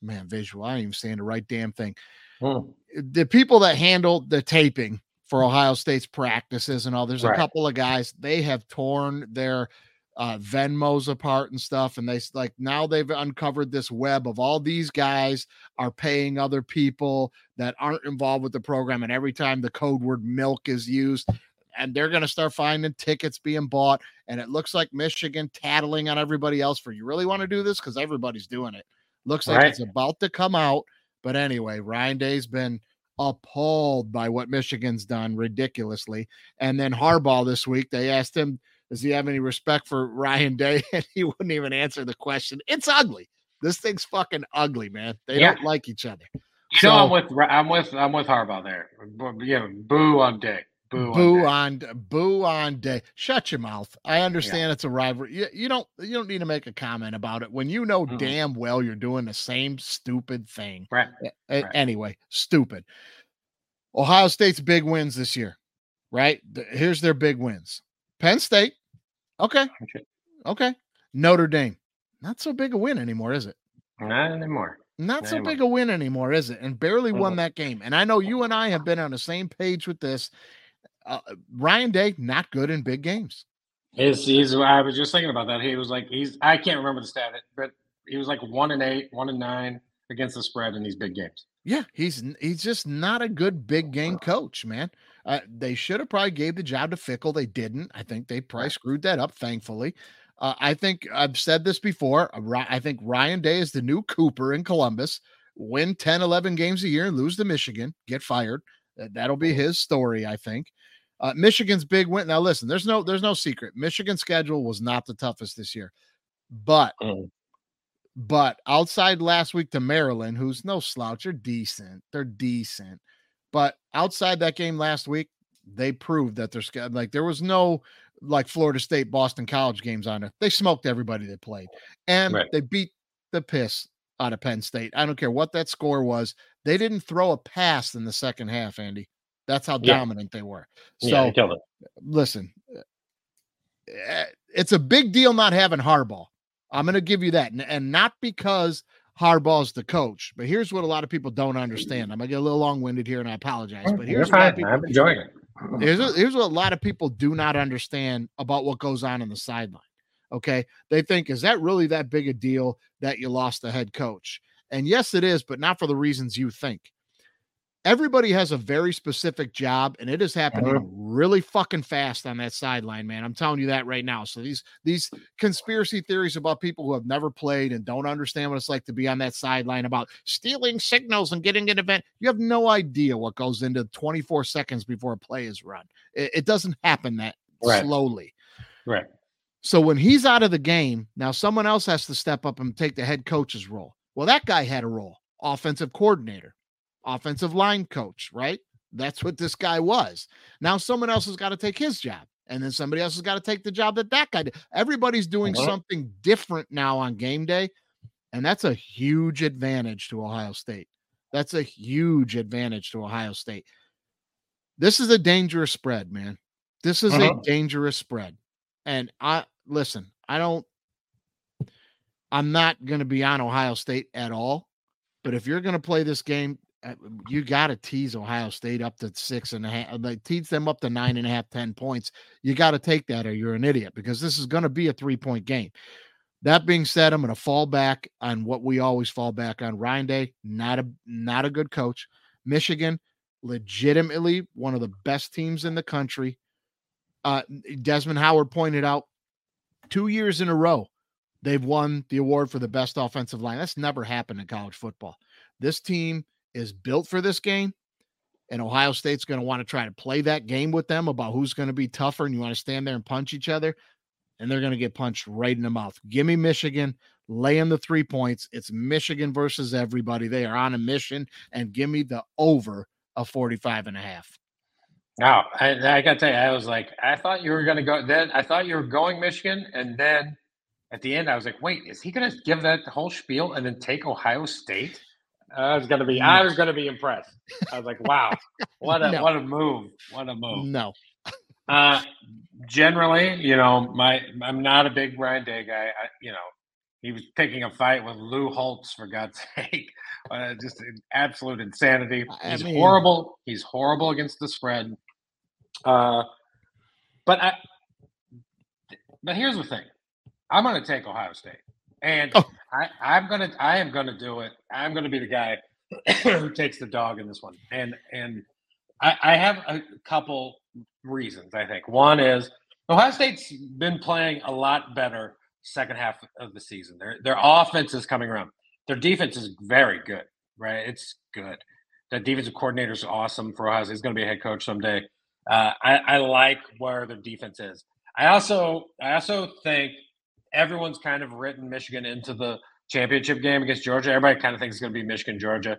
man, visual. I ain't even saying the right damn thing. Hmm. The people that handle the taping for Ohio State's practices and all, there's a Right. couple of guys, they have torn their uh, Venmos apart and stuff. And they like now they've uncovered this web of all these guys are paying other people that aren't involved with the program. And every time the code word milk is used, and they're going to start finding tickets being bought. And it looks like Michigan tattling on everybody else for you really want to do this because everybody's doing it. Looks like Right. it's about to come out. But anyway, Ryan Day's been appalled by what Michigan's done ridiculously. And then Harbaugh this week, they asked him, does he have any respect for Ryan Day? And he wouldn't even answer the question. It's ugly. This thing's fucking ugly, man. They Yeah. don't like each other. You know, I'm with I'm with I'm with Harbaugh there. Yeah, boo on day. Boo. Boo on day. on boo on day. Shut your mouth. I understand it's a rivalry. You, you don't you don't need to make a comment about it when you know Mm-mm. damn well you're doing the same stupid thing. Right. A- Right. Anyway, stupid. Ohio State's big wins this year, right? The- here's their big wins. Penn State. Okay. Okay. Notre Dame. Not so big a win anymore, is it? Not anymore. Not Not so anymore. big a win anymore, is it? And barely won Mhm. that game. And I know you and I have been on the same page with this. Uh, Ryan Day, not good in big games. He's, he's I was just thinking about that. He was like he's I can't remember the stat, but he was like one and eight, one and nine against the spread in these big games. Yeah, he's he's just not a good big game coach, man. Uh, they should have probably gave the job to Fickell. They didn't. I think they probably screwed that up. Thankfully, uh, I think I've said this before. uh, I think Ryan Day is the new Cooper in Columbus. Win 10, 11 games a year, and lose to Michigan, get fired. That'll be his story, I think. Uh, Michigan's big win. Now, listen, there's no there's no secret. Michigan's schedule was not the toughest this year, but Mm. but outside last week to Maryland, who's no slouch, they're decent. They're decent. But outside that game last week, they proved that they're like there was no like Florida State, Boston College games on it. They smoked everybody they played, and Right. they beat the piss out of Penn State. I don't care what that score was. They didn't throw a pass in the second half, Andy. That's how Yeah. dominant they were. So yeah, he killed it. listen, eh, it's a big deal not having Harbaugh. I'm going to give you that, and, and not because Harbaugh's the coach, but here's what a lot of people don't understand. I'm going to get a little long winded here, and I apologize. But You're here's what a lot of fine. people, I'm enjoying it. here's, here's what a lot of people do not understand about what goes on in the sideline. Okay, they think is that really that big a deal that you lost the head coach? And yes, it is, but not for the reasons you think. Everybody has a very specific job, and it is happening Mhm. really fucking fast on that sideline, man. I'm telling you that right now. So these these conspiracy theories about people who have never played and don't understand what it's like to be on that sideline about stealing signals and getting an event, you have no idea what goes into 24 seconds before a play is run. It, it doesn't happen that Right. slowly. Right. So when he's out of the game, now someone else has to step up and take the head coach's role. Well, that guy had a role, offensive coordinator, offensive line coach, right? That's what this guy was. Now someone else has got to take his job. And then somebody else has got to take the job that that guy did. Everybody's doing Uh-huh. something different now on game day. And that's a huge advantage to Ohio State. That's a huge advantage to Ohio State. This is a dangerous spread, man. This is Uh-huh. a dangerous spread. And I listen, I don't I'm not going to be on Ohio State at all. But if you're going to play this game, you got to tease Ohio State up to six and a half, like tease them up to nine and a half, ten points. You got to take that, or you're an idiot because this is going to be a three point game. That being said, I'm going to fall back on what we always fall back on. Ryan Day, not a not a good coach. Michigan, legitimately one of the best teams in the country. Uh, Desmond Howard pointed out two years in a row they've won the award for the best offensive line. That's never happened in college football. This team is built for this game, and Ohio State's going to want to try to play that game with them about who's going to be tougher, and you want to stand there and punch each other, and they're going to get punched right in the mouth. Give me Michigan, lay in the three points. It's Michigan versus everybody. They are on a mission, and give me the over of 45 and a half. Now, I, I got to tell you, I was like, I thought you were going to go. Then I thought you were going Michigan, and then at the end, I was like, wait, is he going to give that whole spiel and then take Ohio State? I was going to be, I was going to be impressed. I was like, wow, what a No. what a move, what a move. No. Uh, generally, you know, my I'm not a big Ryan Day guy. I, you know, He was picking a fight with Lou Holtz for God's sake. Uh, just absolute insanity. He's mean, horrible. He's horrible against the spread. Uh, but I, but here's the thing. I'm going to take Ohio State, and oh. I, I'm going to I am going to do it. I'm going to be the guy who takes the dog in this one, and and I, I have a couple reasons. I think one is Ohio State's been playing a lot better second half of the season. Their their offense is coming around. Their defense is very good, right? It's good. The defensive coordinator is awesome for Ohio State. He's going to be a head coach someday. Uh, I, I like where their defense is. I also I also think everyone's kind of written Michigan into the championship game against Georgia. Everybody kind of thinks it's going to be Michigan Georgia.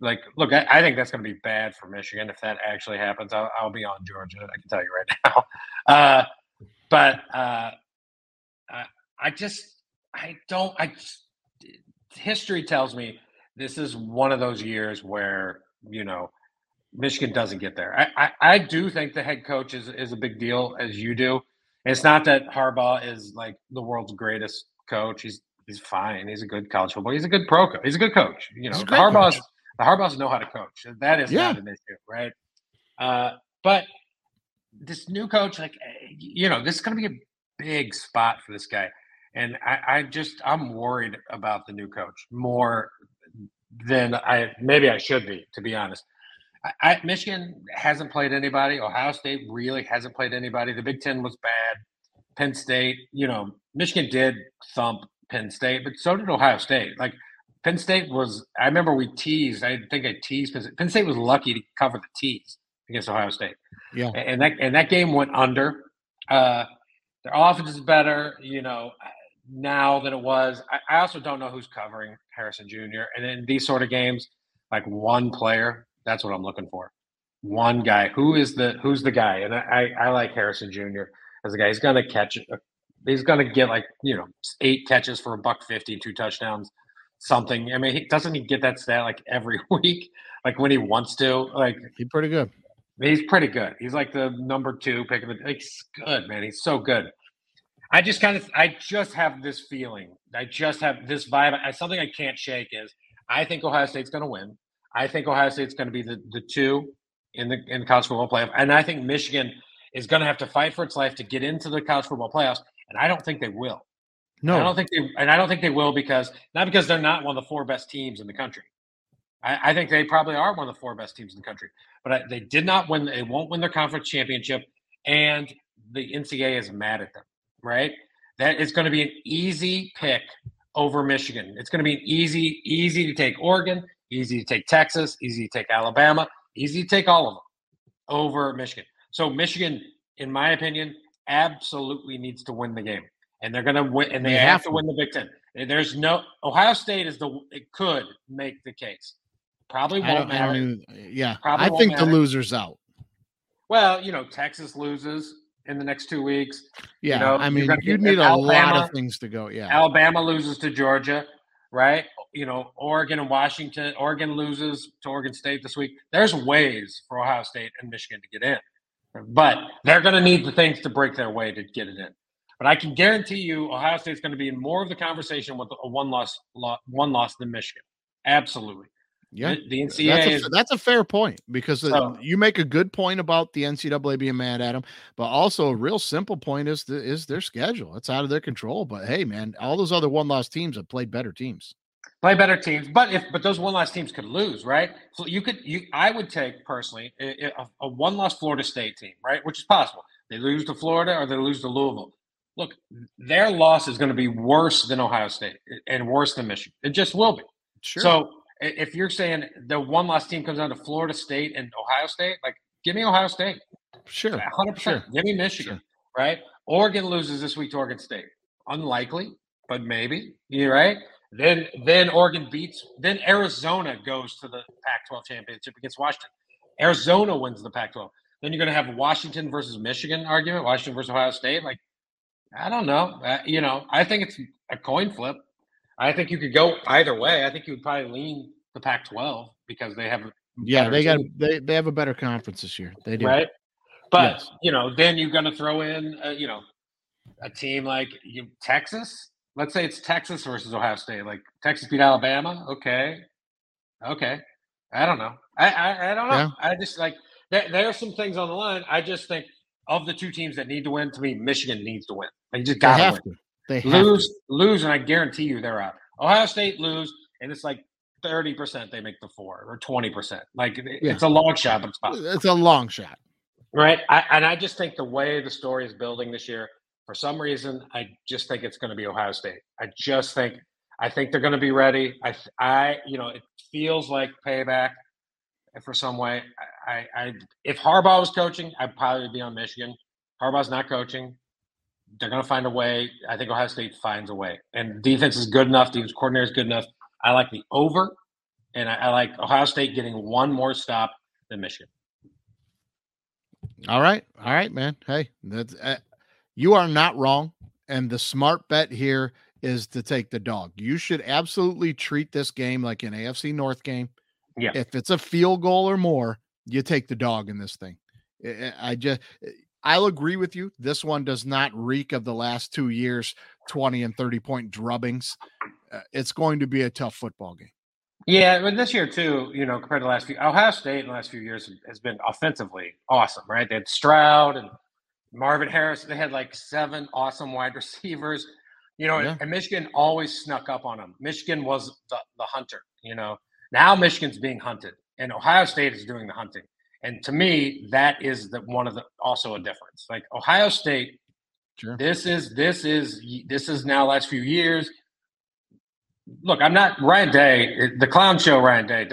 Like, look, I, I think that's going to be bad for Michigan if that actually happens. I'll, I'll, be on Georgia. I can tell you right now. Uh, but uh, I, I just I don't I history tells me this is one of those years where you know Michigan doesn't get there. I, I, I do think the head coach is, is a big deal, as you do. It's not that Harbaugh is like the world's greatest coach. He's he's fine. He's a good college football. He's a good pro coach. He's a good coach. You know, the Harbaugh's coach. the Harbaugh's know how to coach. That is yeah. not an issue, right? Uh, but this new coach, like you know, this is going to be a big spot for this guy. And I, I just I'm worried about the new coach more than I maybe I should be, to be honest. I, I, Michigan hasn't played anybody. Ohio State really hasn't played anybody. The Big Ten was bad. Penn State, you know, Michigan did thump Penn State, but so did Ohio State. Like Penn State was, I remember we teased. I think I teased Penn State. Penn State was lucky to cover the tease against Ohio State. Yeah, and that and that game went under. Uh, their offense is better. You know, now than it was. I, I also don't know who's covering Harrison Jr. And in these sort of games, like one player, that's what I'm looking for. One guy. Who is the who's the guy? And I, I like Harrison Jr. as a guy. He's gonna catch uh, he's gonna get like, you know, eight catches for a buck fifty, two touchdowns, something. I mean, he doesn't he get that stat like every week? Like when he wants to? Like he's pretty good. He's pretty good. He's like the number two pick of the. He's good, man. He's so good. I just kind of, I just have this feeling. I just have this vibe. I, something I can't shake is I think Ohio State's going to win. I think Ohio State's going to be the, the two in the in the college football playoff, and I think Michigan is going to have to fight for its life to get into the college football playoffs, and I don't think they will. No, I don't think they, and I don't think they will because not because they're not one of the four best teams in the country. I, I think they probably are one of the four best teams in the country, but I, they did not win. They won't win their conference championship, and the NCAA is mad at them right? That is going to be an easy pick over Michigan. It's going to be an easy, easy to take Oregon, easy to take Texas, easy to take Alabama, easy to take all of them over Michigan. So Michigan, in my opinion, absolutely needs to win the game, and they're going to win, and they, they have, have to win the Big Ten. There's no Ohio State is the it could make the case. Probably won't matter. Even, yeah, Probably I think matter. the losers out. Well, you know, Texas loses in the next two weeks. Yeah, you know, I mean, you need a lot of things to go. Yeah, Alabama loses to Georgia, right? You know, Oregon and Washington. Oregon loses to Oregon State this week. There's ways for Ohio State and Michigan to get in, but they're going to need the things to break their way to get it in. But I can guarantee you, Ohio State's going to be in more of the conversation with a one loss, one loss than Michigan. Absolutely. Yeah, the, NCAA that's a, is, that's a fair point because uh, so, you make a good point about the NCAA being mad at them, but also a real simple point is the, is their schedule. It's out of their control. But hey, man, all those other one loss teams have played better teams. Play better teams, but if but those one loss teams could lose, right? So you could you I would take personally a, a one loss Florida State team, right, which is possible. They lose to Florida or they lose to Louisville. Look, their loss is going to be worse than Ohio State and worse than Michigan. It just will be. Sure. So if you're saying the one loss team comes down to Florida State and Ohio State, like give me Ohio State. Sure. 100%. Sure. Give me Michigan, sure. right? Oregon loses this week to Oregon State. Unlikely, but maybe. You right? Then then Oregon beats then Arizona goes to the Pac-12 championship against Washington. Arizona wins the Pac-12. Then you're going to have Washington versus Michigan argument, Washington versus Ohio State. Like, I don't know. Uh, you know, I think it's a coin flip. I think you could go either way. I think you would probably lean the Pac-12 because they have. Yeah, they got they they have a better conference this year. They do, right? But yes. you know, then you're going to throw in, uh, you know, a team like you, Texas. let's say it's Texas versus Ohio State. Like Texas beat Alabama. Okay, okay. I don't know. I I, I don't know. Yeah. I just like there, there are some things on the line. I just think of the two teams that need to win. To me, Michigan needs to win. They just got to win. They Lose, to. lose, and I guarantee you they're out. Ohio State lose, and it's like thirty percent they make the four or twenty percent. Like Yeah. it's a long shot, but it's possible. It's a long shot. Right. I, and I just think the way the story is building this year, for some reason, I just think it's going to be Ohio State. I just think, I think they're going to be ready. I, I, you know, it feels like payback for some way. I, I, I if Harbaugh was coaching, I'd probably be on Michigan. Harbaugh's not coaching. They're going to find a way. I think Ohio State finds a way. And defense is good enough. Defense coordinator is good enough. I like the over, and I, I like Ohio State getting one more stop than Michigan. All right. All right, man. Hey, that's uh, you are not wrong. And the smart bet here is to take the dog. You should absolutely treat this game like an AFC North game. Yeah. If it's a field goal or more, you take the dog in this thing. I- I just I'll agree with you. This one does not reek of the last 2 years 20 and 30 point drubbings. Uh, it's going to be a tough football game. Yeah, but this year too, you know, compared to the last few, Ohio State in the last few years has been offensively awesome, right? They had Stroud and Marvin Harris. They had like seven awesome wide receivers, you know, Yeah. and Michigan always snuck up on them. Michigan was the, the hunter, you know. Now Michigan's being hunted, and Ohio State is doing the hunting. And to me, that is the one of the also a difference. Like Ohio State, Sure. this is this is this is now last few years look, I'm not Ryan Day. The clown show Ryan Day.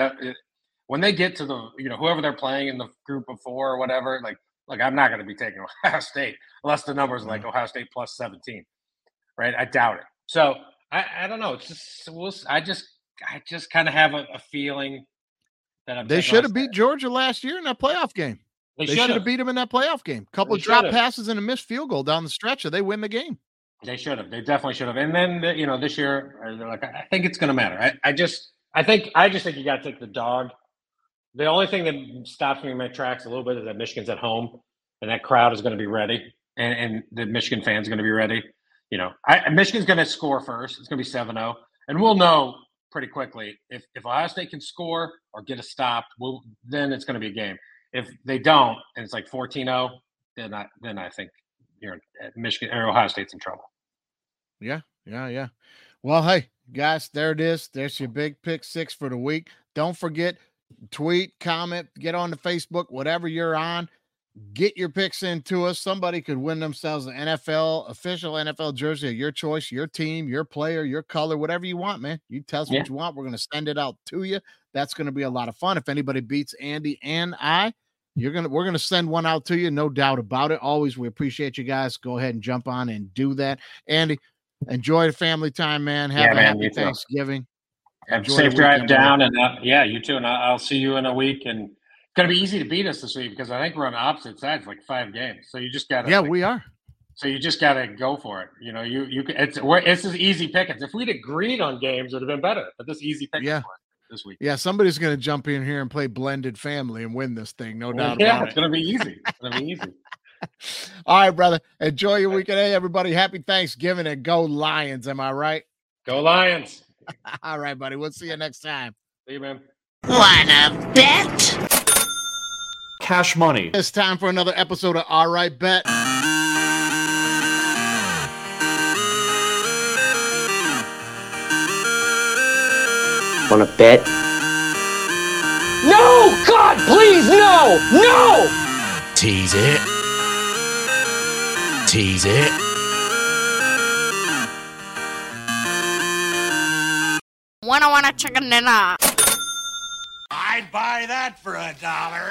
When they get to the, you know, whoever they're playing in the group of four or whatever, like, look, I'm not going to be taking Ohio State unless the numbers are like mm-hmm. Ohio State plus 17, right? I doubt it. So I, I don't know. It's just, we'll, I just, I just kind of have a, a feeling. They should have beat Georgia last year in that playoff game. State. They should have beat them in that playoff game. A Couple They of drop should've. passes and a missed field goal down the stretch, and they win the game. They should have. They definitely should have. And then you know, this year, uh, they're like, I I think it's going to matter. I, I just, I think, I just think you got to take the dog. The only thing that stops me in my tracks a little bit is that Michigan's at home, and that crowd is going to be ready, and, and the Michigan fans are going to be ready. You know, I, Michigan's going to score first. It's going to be 7-0, and we'll know pretty quickly if if Ohio State can score or get a stop. We'll, then it's going to be a game. If they don't, and it's like 14-0, then I then I think you're Michigan or Ohio State's in trouble. Yeah, yeah, yeah. Well, hey, guys, there it is. There's your big pick six for the week. Don't forget, tweet, comment, get on the Facebook, whatever you're on. Get your picks into us. Somebody could win themselves an NFL official NFL jersey of your choice, your team, your player, your color, whatever you want, man. You tell us Yeah. what you want. We're going to send it out to you. That's going to be a lot of fun. If anybody beats Andy and I, you're gonna we're gonna send one out to you, no doubt about it. Always, we appreciate you guys. Go ahead and jump on and do that. Andy, enjoy the family time, man. Have Yeah, a man, happy. Thanksgiving. Have Enjoy safe drive down, and uh, yeah, you too. And I'll, I'll see you in a week. And it's gonna be easy to beat us this week because I think we're on the opposite sides, like five games. So you just gotta, Yeah, we are. so you just gotta go for it. You know, you you it's we're, it's just easy pickings. If we'd agreed on games, it'd have been better. But this easy pickings Yeah. for us this week. Yeah, somebody's gonna jump in here and play blended family and win this thing, no doubt yeah, about it's it. gonna be easy. It's gonna be easy. All right, brother. Enjoy your weekend. Hey, everybody, happy Thanksgiving and go Lions. Am I right? Go Lions. All right, buddy. We'll see you next time. See you, man. Wanna bet? Cash money. It's time for another episode of Alright Bet. Wanna bet? No! God, please, no! No! Tease it. Tease it. Wanna wanna chicken dinner. I'd buy that for a dollar.